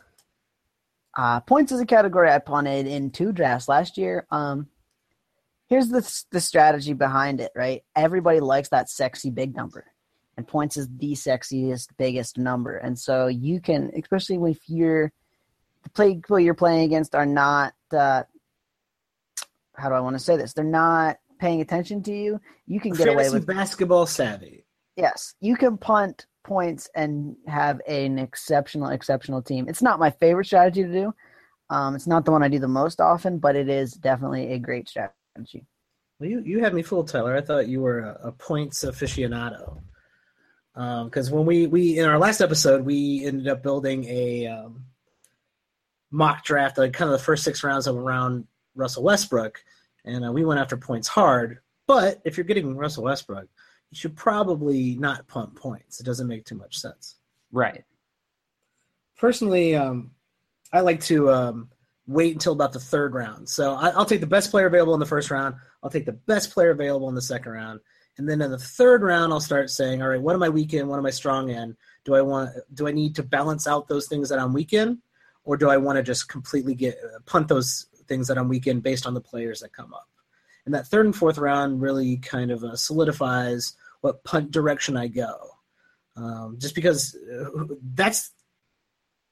uh, points is a category I punted in two drafts last year. Um, here's the the strategy behind it. Right, everybody likes that sexy big number, and points is the sexiest, biggest number. And so you can, especially if you're the play people you're playing against are not. Uh, how do I want to say this? They're not paying attention to you, you can get away with basketball savvy. Yes, you can punt points and have an exceptional, exceptional team. It's not my favorite strategy to do. Um, it's not the one I do the most often, but it is definitely a great strategy. Well, you, you had me fooled, Tyler. I thought you were a, a points aficionado. Because um, when we, we in our last episode, we ended up building a um, mock draft, like kind of the first six rounds of around Russell Westbrook and uh, we went after points hard. But if you're getting Russell Westbrook, you should probably not punt points. It doesn't make too much sense. Right. Personally, um, I like to um, wait until about the third round. So I, will take the best player available in the first round. I'll take the best player available in the second round, and then in the third round, I'll start saying, "All right, what am I weak in? What am I strong in? Do I want? Do I need to balance out those things that I'm weak in, or do I want to just completely get punt those things that I'm weak in based on the players that come up. And that third and fourth round really kind of uh, solidifies what punt direction I go. Um, just because uh, that's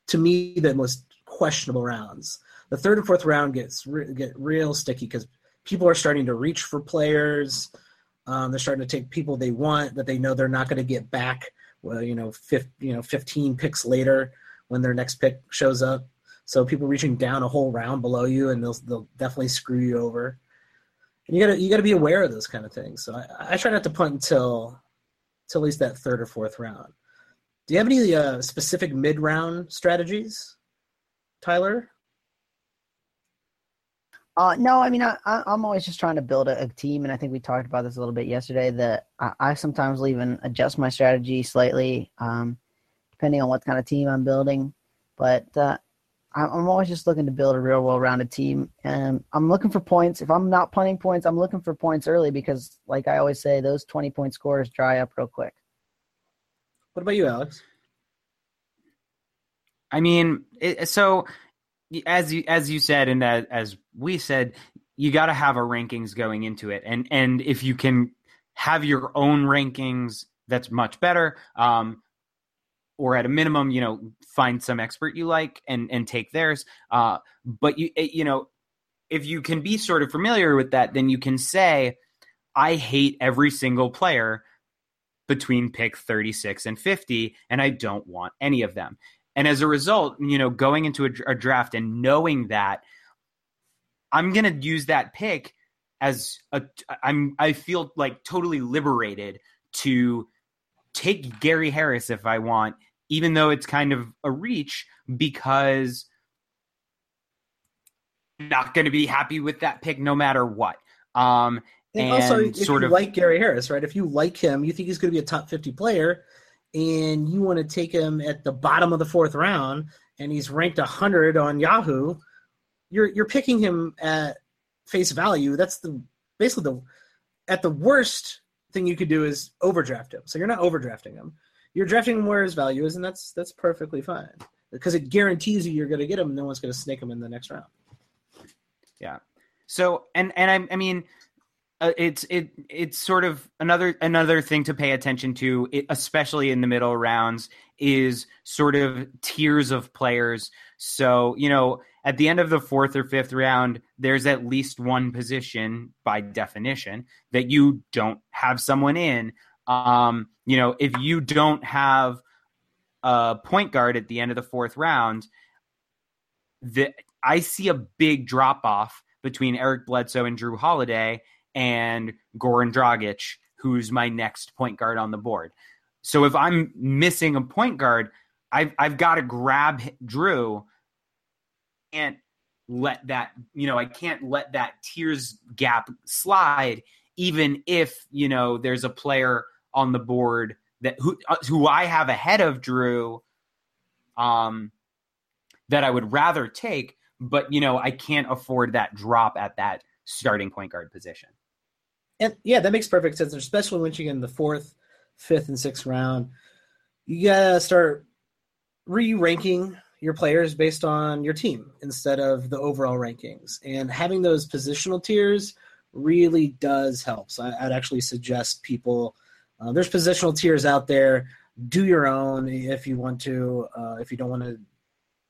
to me the most questionable rounds. The third and fourth round gets re- get real sticky because people are starting to reach for players. Um, they're starting to take people they want that they know they're not going to get back. Well, you know, fif- you know, 15 picks later when their next pick shows up. So people reaching down a whole round below you, and they'll they'll definitely screw you over. And you gotta you gotta be aware of those kind of things. So I, I try not to punt until until at least that third or fourth round. Do you have any uh, specific mid round strategies, Tyler? Uh, no, I mean I, am always just trying to build a, a, team, and I think we talked about this a little bit yesterday. That I, I sometimes will even adjust my strategy slightly, um, depending on what kind of team I'm building. But uh, I'm always just looking to build a real well-rounded team, and I'm looking for points. If I'm not punting points, I'm looking for points early because, like I always say, those 20-point scores dry up real quick. What about you, Alex? I mean, it, so as you as you said, and as, as we said, you got to have a rankings going into it, and and if you can have your own rankings, that's much better. Um, or at a minimum, you know, find some expert you like and and take theirs. Uh, but you you know, if you can be sort of familiar with that, then you can say, I hate every single player between pick 36 and 50, and I don't want any of them. And as a result, you know, going into a, a draft and knowing that I'm going to use that pick as a I'm I feel like totally liberated to take Gary Harris if I want, even though it's kind of a reach because I'm not going to be happy with that pick no matter what. Um, and, and also, if sort you of like Gary Harris, right? If you like him, you think he's going to be a top 50 player, and you want to take him at the bottom of the fourth round, and he's ranked 100 on Yahoo, you're you're picking him at face value. That's the basically the at the worst thing you could do is overdraft him. So you're not overdrafting him. You're drafting him where his value is, and that's that's perfectly fine because it guarantees you you're going to get him. And no one's going to snake him in the next round. Yeah. So and and I, I mean, uh, it's it it's sort of another another thing to pay attention to, especially in the middle rounds, is sort of tiers of players. So you know, at the end of the fourth or fifth round, there's at least one position by definition that you don't have someone in. Um, you know, if you don't have a point guard at the end of the fourth round, the I see a big drop off between Eric Bledsoe and Jrue Holiday and Goran Dragic, who's my next point guard on the board. So if I'm missing a point guard, I've I've got to grab Jrue. And let that you know I can't let that tears gap slide, even if you know there's a player on the board that who uh, who I have ahead of Jrue um, that I would rather take, but you know I can't afford that drop at that starting point guard position. And yeah, that makes perfect sense, especially once you get in the fourth, fifth, and sixth round. You gotta start re-ranking your players based on your team instead of the overall rankings. And having those positional tiers really does help. So I, would actually suggest people. Uh, there's positional tiers out there. Do your own if you want to. Uh, if you don't want to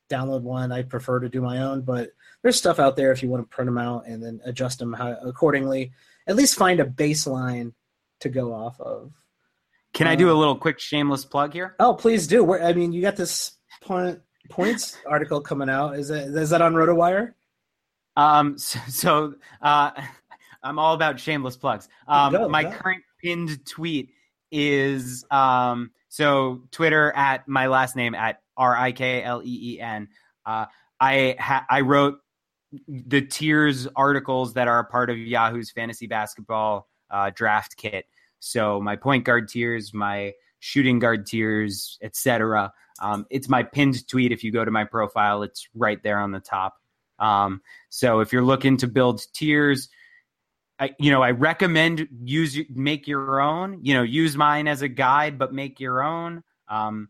download one, I prefer to do my own. But there's stuff out there if you want to print them out and then adjust them how, accordingly at least find a baseline to go off of. Can I do a um, little quick shameless plug here? Oh, please do. I mean, you got this point, points article coming out. Is that is that on RotoWire? Um. So, so uh, I'm all about shameless plugs. Um, go, my go. current pinned tweet is um. So Twitter at my last name at R I K L E E N. Uh, I ha- I wrote the tiers articles that are a part of Yahoo's fantasy basketball uh, draft kit. So my point guard tiers, my shooting guard tiers, etc. Um, it's my pinned tweet. If you go to my profile, it's right there on the top. Um, so if you're looking to build tiers, I, you know, I recommend use make your own. You know, use mine as a guide, but make your own. Um,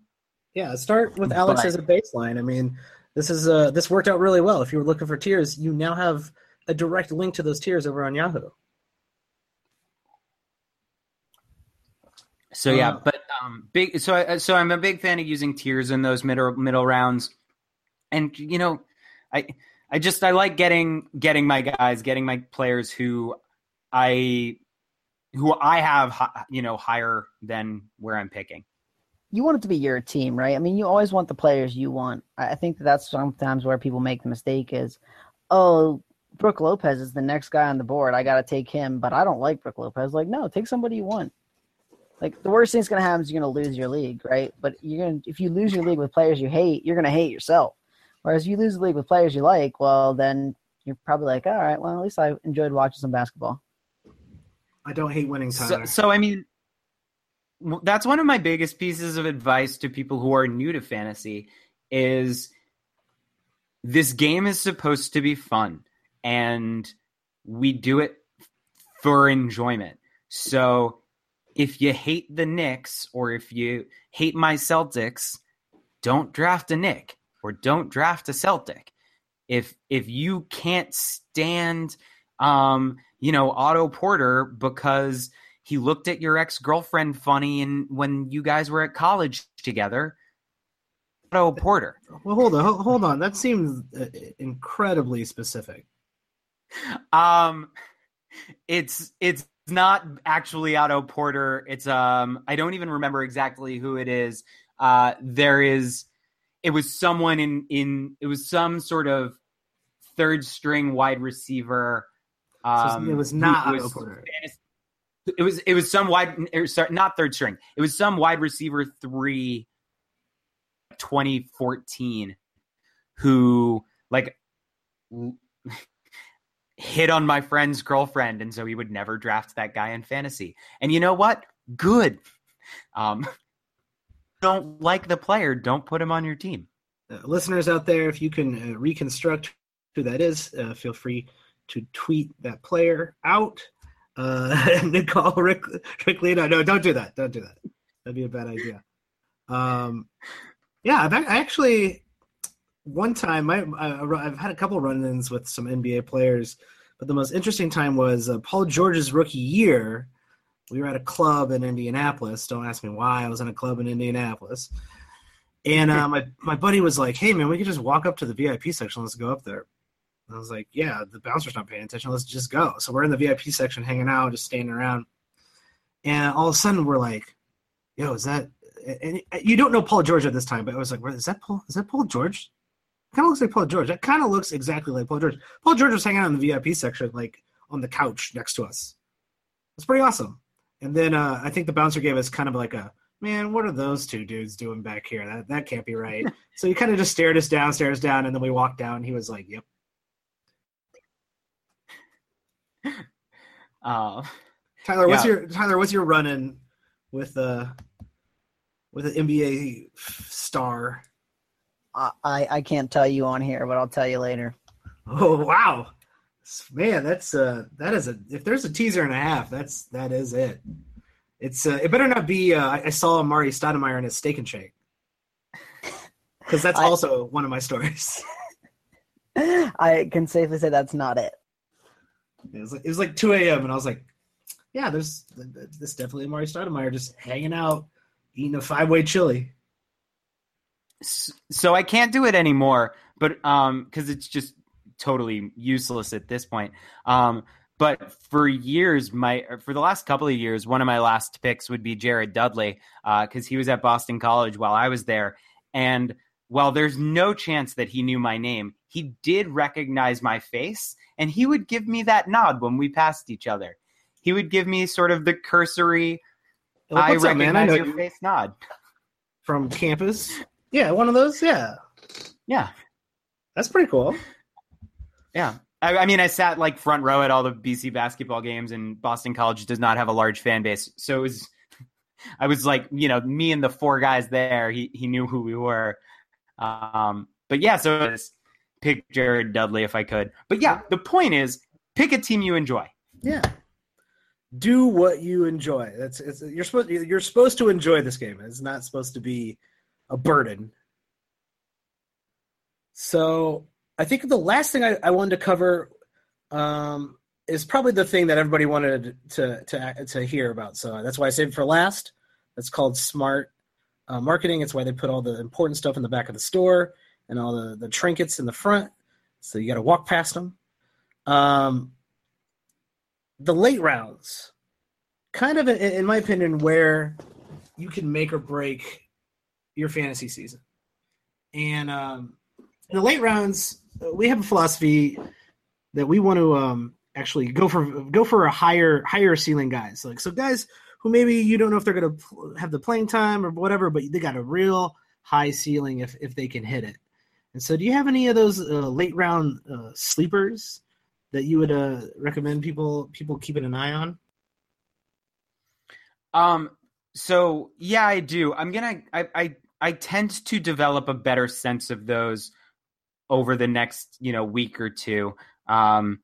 yeah, start with Alex but, as a baseline. I mean, this is uh, this worked out really well. If you were looking for tiers, you now have a direct link to those tiers over on Yahoo. So yeah, uh, but um, big. So I, so I'm a big fan of using tiers in those middle middle rounds, and you know, I I just I like getting getting my guys, getting my players who I who I have you know higher than where I'm picking you want it to be your team, right? I mean, you always want the players you want. I think that that's sometimes where people make the mistake is, oh, Brook Lopez is the next guy on the board. I got to take him, but I don't like Brook Lopez. Like, no, take somebody you want. Like the worst thing that's gonna happen is you're gonna lose your league, right? But you're gonna if you lose your league with players you hate, you're gonna hate yourself. Whereas if you lose the league with players you like, well, then you're probably like, all right, well, at least I enjoyed watching some basketball. I don't hate winning, Tyler. So, so I mean, that's one of my biggest pieces of advice to people who are new to fantasy is this game is supposed to be fun and we do it for enjoyment. So if you hate the Knicks or if you hate my Celtics, don't draft a Knick or don't draft a Celtic. If if you can't stand um, you know, Otto Porter because he looked at your ex girlfriend funny, and when you guys were at college together. Otto Porter. Well, hold on, hold on. That seems uh, incredibly specific. Um, it's it's not actually Otto Porter. It's um, I don't even remember exactly who it is. Uh, there is, it was someone in in it was some sort of third string wide receiver. Um, so it was not Otto Porter. Fantasy, It was it was some wide sorry, not third string. It was some wide receiver three 2014 who like hit on my friend's girlfriend and so he would never draft that guy in fantasy. And you know what? Good. Um don't like the player, don't put him on your team. Uh, listeners out there, if you can uh, reconstruct who that is, uh, feel free to tweet that player out. Uh, call Rick Rick Lino. No, don't do that. Don't do that. That'd be a bad idea. Um, yeah, I've I actually one time I, have had a couple run-ins with some NBA players, but the most interesting time was uh, Paul George's rookie year. We were at a club in Indianapolis. Don't ask me why I was in a club in Indianapolis. And uh, my my buddy was like, "Hey man, we could just walk up to the VIP section. Let's go up there." I was like, yeah, the bouncer's not paying attention. Let's just go. So we're in the VIP section hanging out, just standing around. And all of a sudden we're like, yo, is that and you don't know Paul George at this time, but I was like, is that Paul? Is that Paul George? Kind of looks like Paul George. That kind of looks exactly like Paul George. Paul George was hanging out in the VIP section, like on the couch next to us. It's pretty awesome. And then uh, I think the bouncer gave us kind of like a man. What are those two dudes doing back here? That that can't be right. so he kind of just stared us down, stares down, and then we walked down. He was like, "Yep, uh, Tyler, what's yeah. your Tyler? What's your run in with uh with an NBA star? I I can't tell you on here, but I'll tell you later. Oh wow, man, that's uh that is a if there's a teaser and a half, that's that is it. It's uh, it better not be. Uh, I saw Amar'e Stoudemire in a steak and shake because that's I, also one of my stories. I can safely say that's not it. It was like it was like 2 a.m. and I was like, yeah, there's this definitely Amar'e Stoudemire just hanging out, eating a five way chili. So I can't do it anymore, but um, because it's just totally useless at this point. Um, but for years, my for the last couple of years, one of my last picks would be Jared Dudley because uh, he was at Boston College while I was there, and while there's no chance that he knew my name, he did recognize my face and he would give me that nod when we passed each other. He would give me sort of the cursory I recognize up, your you. face nod. From campus? Yeah, one of those, yeah. Yeah. That's pretty cool. Yeah. I, I mean, I sat like front row at all the BC basketball games, and Boston College does not have a large fan base. So it was, I was like, you know, me and the four guys there, he, he knew who we were. Um, but yeah, so it was pick Jared Dudley if I could. But yeah, the point is pick a team you enjoy. Yeah. Do what you enjoy. That's it's, you're supposed you're supposed to enjoy this game. It's not supposed to be a burden. So I think the last thing I, I wanted to cover um, is probably the thing that everybody wanted to to to hear about. So that's why I saved for last. That's called smart uh, marketing. It's why they put all the important stuff in the back of the store and all the, the trinkets in the front. So you got to walk past them. Um, the late rounds, kind of, in my opinion, where you can make or break your fantasy season. And um, in the late rounds, we have a philosophy that we want to um, actually go for go for a higher higher ceiling guys. Like so, guys who maybe you don't know if they're going to have the playing time or whatever, but they got a real high ceiling if if they can hit it. And so, do you have any of those uh, late round uh, sleepers that you would uh, recommend people people keeping an eye on? Um. So yeah, I do. I'm gonna. I I I tend to develop a better sense of those over the next you know week or two. Um,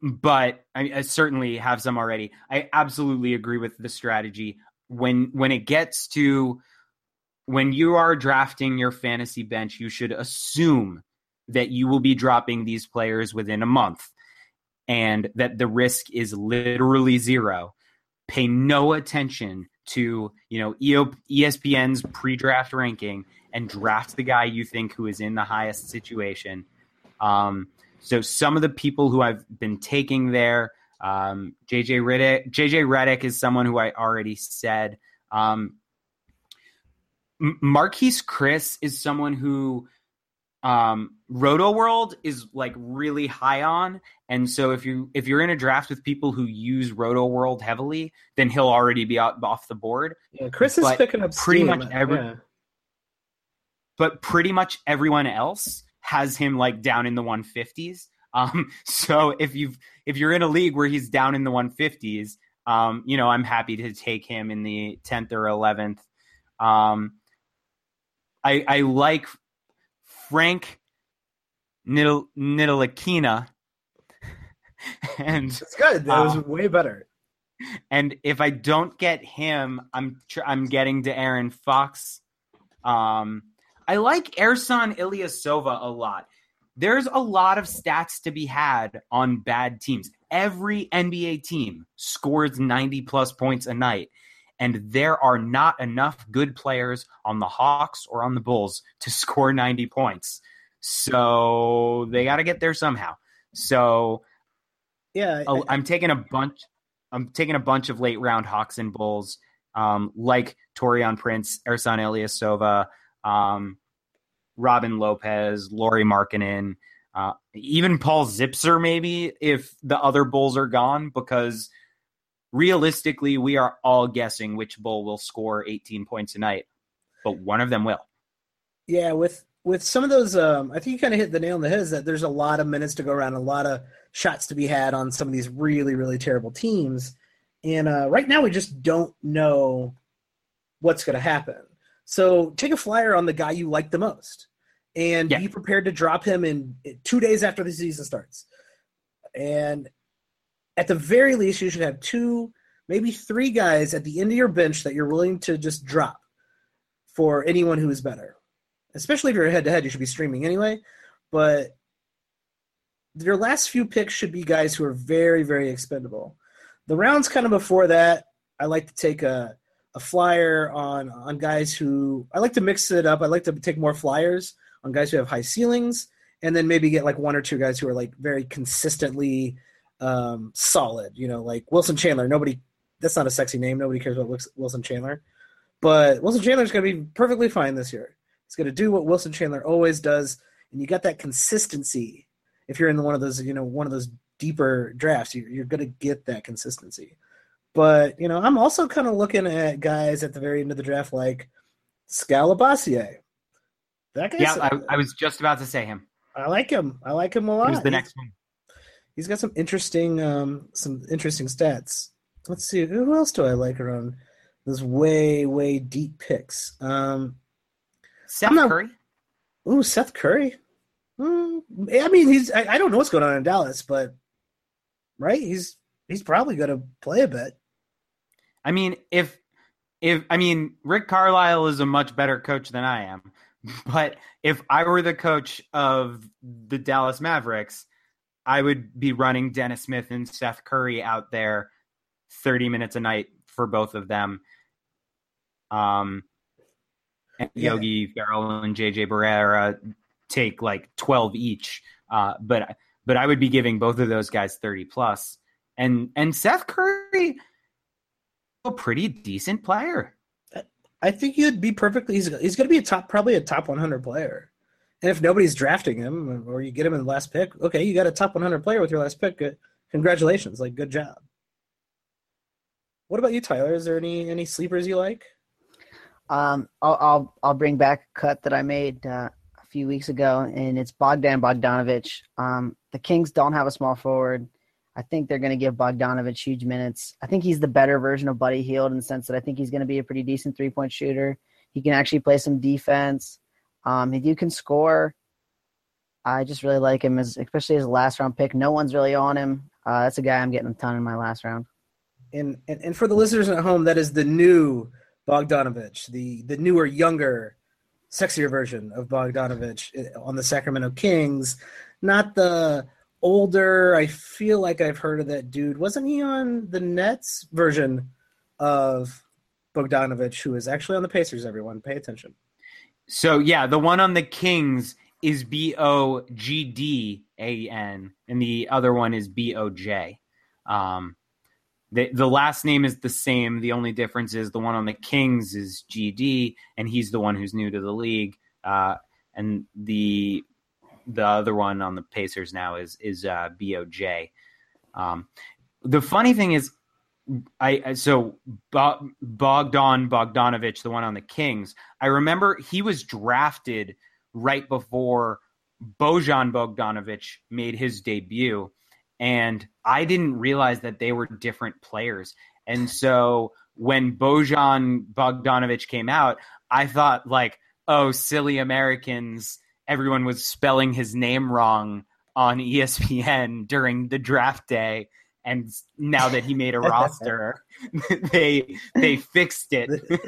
but I, I, certainly have some already. I absolutely agree with the strategy when when it gets to when you are drafting your fantasy bench, you should assume that you will be dropping these players within a month and that the risk is literally zero. Pay no attention to, you know, ESPN's pre-draft ranking and draft the guy you think who is in the highest situation. Um, so some of the people who I've been taking there, um, JJ Redick, JJ Redick is someone who I already said. Um, Marquese Chriss is someone who um, Rotoworld is like really high on, and so if you if you're in a draft with people who use Rotoworld heavily, then he'll already be out off the board. Yeah, Chriss is picking up pretty steam. much every- yeah. But pretty much everyone else has him like down in the 150s. Um, so if you've if you're in a league where he's down in the 150s, um, you know I'm happy to take him in the 10th or 11th. Um, I I like Frank Nidal- and It's good. That was Uh, way better. and if I don't get him, I'm tr- I'm getting to Aaron Fox. Um, I like Ersan Ilyasova a lot. There's a lot of stats to be had on bad teams. Every NBA team scores 90 plus points a night, and there are not enough good players on the Hawks or on the Bulls to score 90 points. So they got to get there somehow. So Yeah, Oh, I'm taking a bunch. I'm taking a bunch of late round Hawks and Bulls, um, like Taurean Prince, Ersan Ilyasova, um, Robin Lopez, Lauri Markkanen, uh, even Paul Zipser, maybe if the other Bulls are gone, because realistically, we are all guessing which Bull will score 18 points a night, but one of them will. Yeah, with with some of those, um, I think you kind of hit the nail on the head. Is that there's a lot of minutes to go around, a lot of shots to be had on some of these really, really terrible teams, and uh, right now we just don't know what's going to happen. So take a flyer on the guy you like the most, and Yeah. be prepared to drop him in two days after the season starts. And at the very least, you should have two, maybe three guys at the end of your bench that you're willing to just drop for anyone who is better especially if you're head to head, you should be streaming anyway. But your last few picks should be guys who are very, very expendable. The rounds kind of before that, I like to take a, a flyer on on guys who I like to mix it up. I like to take more flyers on guys who have high ceilings, and then maybe get like one or two guys who are like very consistently um, solid. You know, like Wilson Chandler. Nobody. That's not a sexy name. Nobody cares about Wilson Chandler. But Wilson Chandler's going to be perfectly fine this year. He's going to do what Wilson Chandler always does, and you got that consistency. If you're in one of those, you know, one of those deeper drafts, you, you're going to get that consistency. But you know, I'm also kind of looking at guys at the very end of the draft like Skal Labissiere. That guy. Yeah, I, I was just about to say him. I like him. I like him a lot. Who's the next one? He's got some interesting, um, some interesting stats. Let's see, who else do I like around those way, way deep picks? Um, Seth not- Curry. Ooh, Seth Curry. Hmm, I mean, he's. I, I don't know what's going on in Dallas, but right, he's he's probably going to play a bit. I mean, if if I mean Rick Carlisle is a much better coach than I am, but if I were the coach of the Dallas Mavericks, I would be running Dennis Smith and Seth Curry out there 30 minutes a night for both of them. Um and Yeah. Yogi Ferrell and JJ Barea take like 12 each. Uh, but but I would be giving both of those guys 30 plus. And and Seth Curry a pretty decent player. I think he'd be perfectly. He's he's going to be a top, probably a top 100 player. And if nobody's drafting him, or you get him in the last pick, okay, you got a top 100 player with your last pick. Congratulations, like good job. What about you, Tyler? Is there any any sleepers you like? Um, I'll, I'll I'll bring back a cut that I made uh, a few weeks ago, and it's Bogdan Bogdanovich. Um, the Kings don't have a small forward. I think they're going to give Bogdanovich huge minutes. I think he's the better version of Buddy Hield in the sense that I think he's going to be a pretty decent three point shooter. He can actually play some defense. Um, he can score. I just really like him, as especially as a last round pick. No one's really on him. Uh, that's a guy I'm getting a ton in my last round. And, and and for the listeners at home, that is the new Bogdanovich, the the newer, younger, sexier version of Bogdanovich eh, on the Sacramento Kings, not the older. I feel like I've heard of that dude. Wasn't he on the Nets version of Bogdanovich, who is actually on the Pacers? Everyone, pay attention. So yeah, the one on the Kings is B O G D A N, and the other one is B O J. Um, the the last name is the same. The only difference is the one on the Kings is G D, and he's the one who's new to the league. Uh, and the the other one on the Pacers now is is uh, Boj. Um, the funny thing is, I so Bogdan Bogdanovich, the one on the Kings. I remember he was drafted right before Bojan Bogdanovich made his debut, and I didn't realize that they were different players. And so when Bojan Bogdanovich came out, I thought like, oh, silly Americans! Everyone was spelling his name wrong on ESPN during the draft day and now that he made a roster, they they fixed it.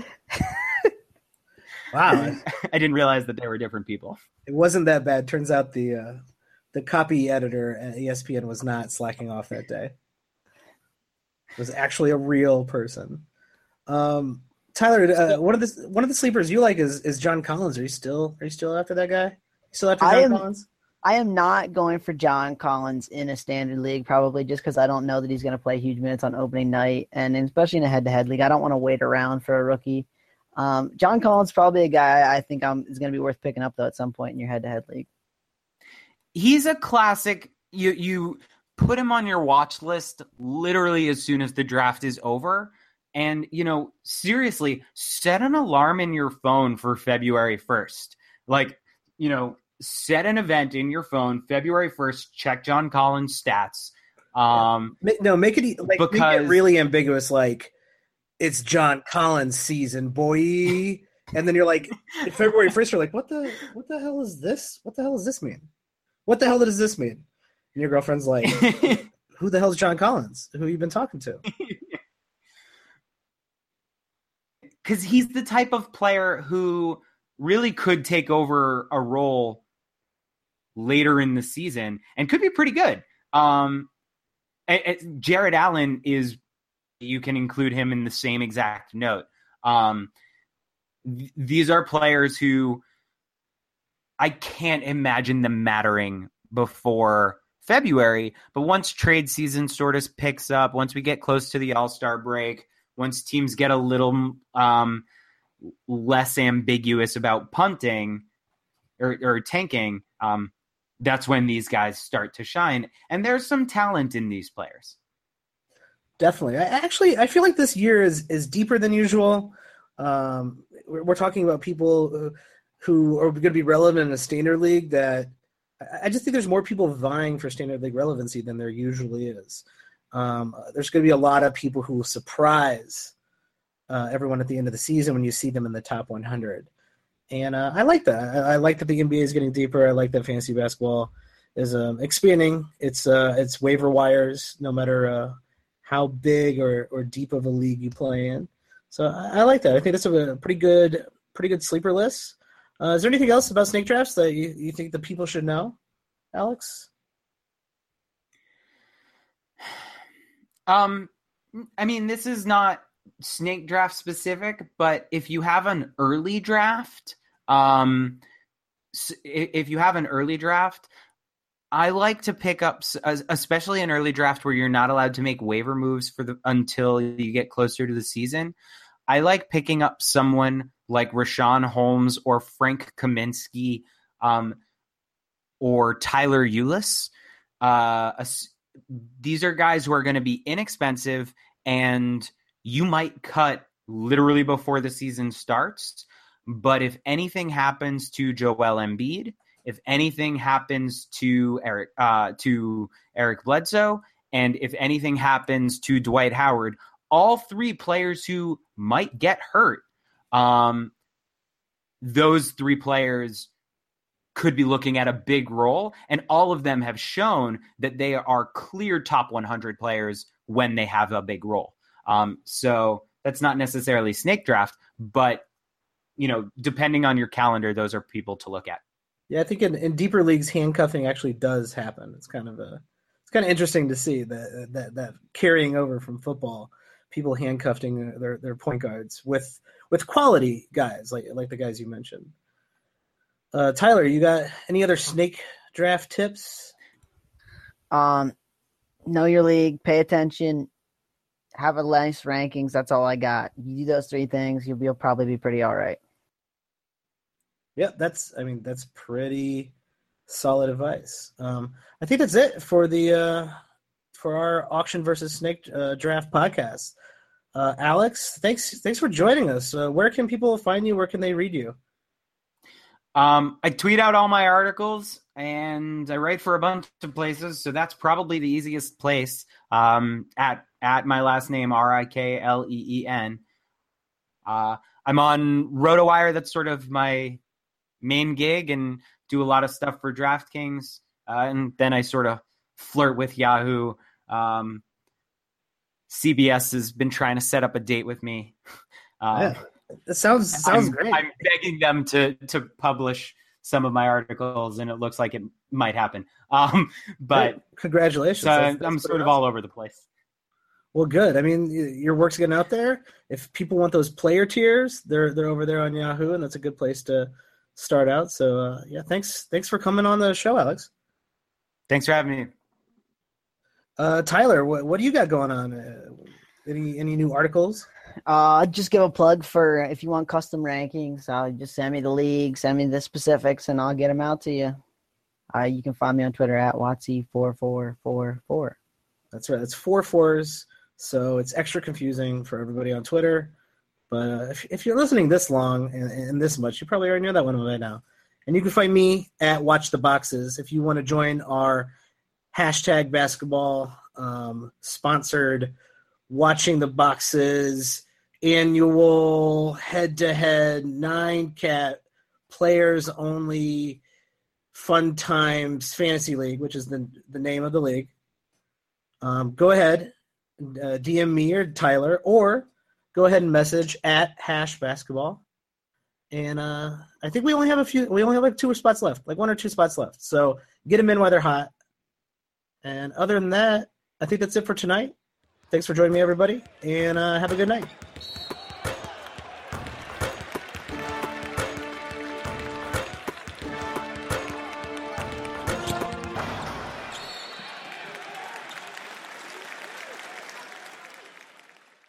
wow, I didn't realize that they were different people. It wasn't that bad. Turns out the uh, the copy editor at ESPN was not slacking off that day. It was actually a real person. Um, Tyler, uh, one of the one of the sleepers you like is is John Collins. Are you still are you still after that guy? You still after John I am, Collins? I am not going for John Collins in a standard league, probably just because I don't know that he's going to play huge minutes on opening night, and especially in a head-to-head league, I don't want to wait around for a rookie. Um, John Collins probably a guy I think I'm, is going to be worth picking up though at some point in your head-to-head league. He's a classic. You you put him on your watch list literally as soon as the draft is over. And, you know, seriously, set an alarm in your phone for February 1st. Like, you know, set an event in your phone February 1st, check John Collins stats. Um. No, make it like because, make it really ambiguous. Like it's John Collins season, boy. and then you're like, February 1st, you're like, what the, what the hell is this? What the hell does this mean? What the hell does this mean? And your girlfriend's like, who the hell is John Collins? Who you been talking to? Because he's the type of player who really could take over a role later in the season and could be pretty good. Um, Jarrett Allen is you can include him in the same exact note. Um, th- these are players who I can't imagine them mattering before February, but once trade season sort of picks up, once we get close to the All Star break, once teams get a little um, less ambiguous about punting or, or tanking, um, that's when these guys start to shine. And there's some talent in these players. Definitely. I actually I feel like this year is is deeper than usual. Um, we're, we're talking about people who are going to be relevant in a standard league that I just think there's more people vying for standard league relevancy than there usually is. Um, there's going to be a lot of people who will surprise uh, everyone at the end of the season when you see them in the top 100 and uh, I like that. I, I, like that the NBA is getting deeper. I like that fantasy basketball is um, expanding its uh, its waiver wires, no matter uh, how big or, or deep of a league you play in. So I, I like that. I think that's a pretty good pretty good sleeper list. Uh, is there anything else about snake drafts that you, you think the people should know, Alex? Um, I mean, this is not snake draft specific, but if you have an early draft, um, if you have an early draft, I like to pick up, especially an early draft where you're not allowed to make waiver moves for the until you get closer to the season. I like picking up someone like Richaun Holmes or Frank Kaminsky um, or Tyler Ulis. Uh, these are guys who are going to be inexpensive and you might cut literally before the season starts. But if anything happens to Joel Embiid, if anything happens to Eric uh, to Eric Bledsoe, and if anything happens to Dwight Howard, all three players who might get hurt, um, those three players could be looking at a big role, and all of them have shown that they are clear top 100 players when they have a big role. Um, so that's not necessarily snake draft, but you know, depending on your calendar, those are people to look at. Yeah, I think in, in deeper leagues, handcuffing actually does happen. It's kind of a it's kind of interesting to see that that that carrying over from football, people handcuffing their their point guards with with quality guys like like the guys you mentioned. Uh, Tyler, you got any other snake draft tips? Um, know your league, pay attention, have a nice rankings. That's all I got. You do those three things, you'll, be, you'll probably be pretty all right. Yeah, that's. I mean, that's pretty. Solid advice. Um, I think that's it for the uh, for our auction versus snake uh, draft podcast. Uh, Alex, thanks thanks for joining us. Uh, where can people find you? Where can they read you? Um, I tweet out all my articles and I write for a bunch of places, so that's probably the easiest place. Um, at at my last name R I K L E E N. Uh, I'm on RotoWire. That's sort of my main gig, and do a lot of stuff for DraftKings. Uh, and then I sort of flirt with Yahoo. Um, CBS has been trying to set up a date with me. Uh, yeah. It sounds sounds I'm, great. I'm begging them to to publish some of my articles, and it looks like it might happen. Um, but congratulations! So that's, that's I'm sort awesome. of all over the place. Well, good. I mean, your work's getting out there. If people want those player tiers, they're they're over there on Yahoo, and that's a good place to start out. So, uh, yeah, thanks thanks for coming on the show, Alex. Thanks for having me. Uh, Tyler, what what do you got going on? Uh, any any new articles? Uh, just give a plug for if you want custom rankings. Uh, just send me the league, send me the specifics, and I'll get them out to you. Uh, you can find me on Twitter at Wattsy4444. That's right. It's four fours, so it's extra confusing for everybody on Twitter. But uh, if, if you're listening this long and, and this much, you probably already know that one by now. And you can find me at Watch the Boxes if you want to join our hashtag basketball um, sponsored watching the boxes annual head to head nine cat players only fun times fantasy league which is the, the name of the league um, go ahead uh, dm me or tyler or go ahead and message at hash basketball. And uh, i think we only have a few we only have like two spots left like one or two spots left. So get them in while they're hot. And other than that i think that's it for tonight. Thanks for joining me, everybody, and uh, have a good night.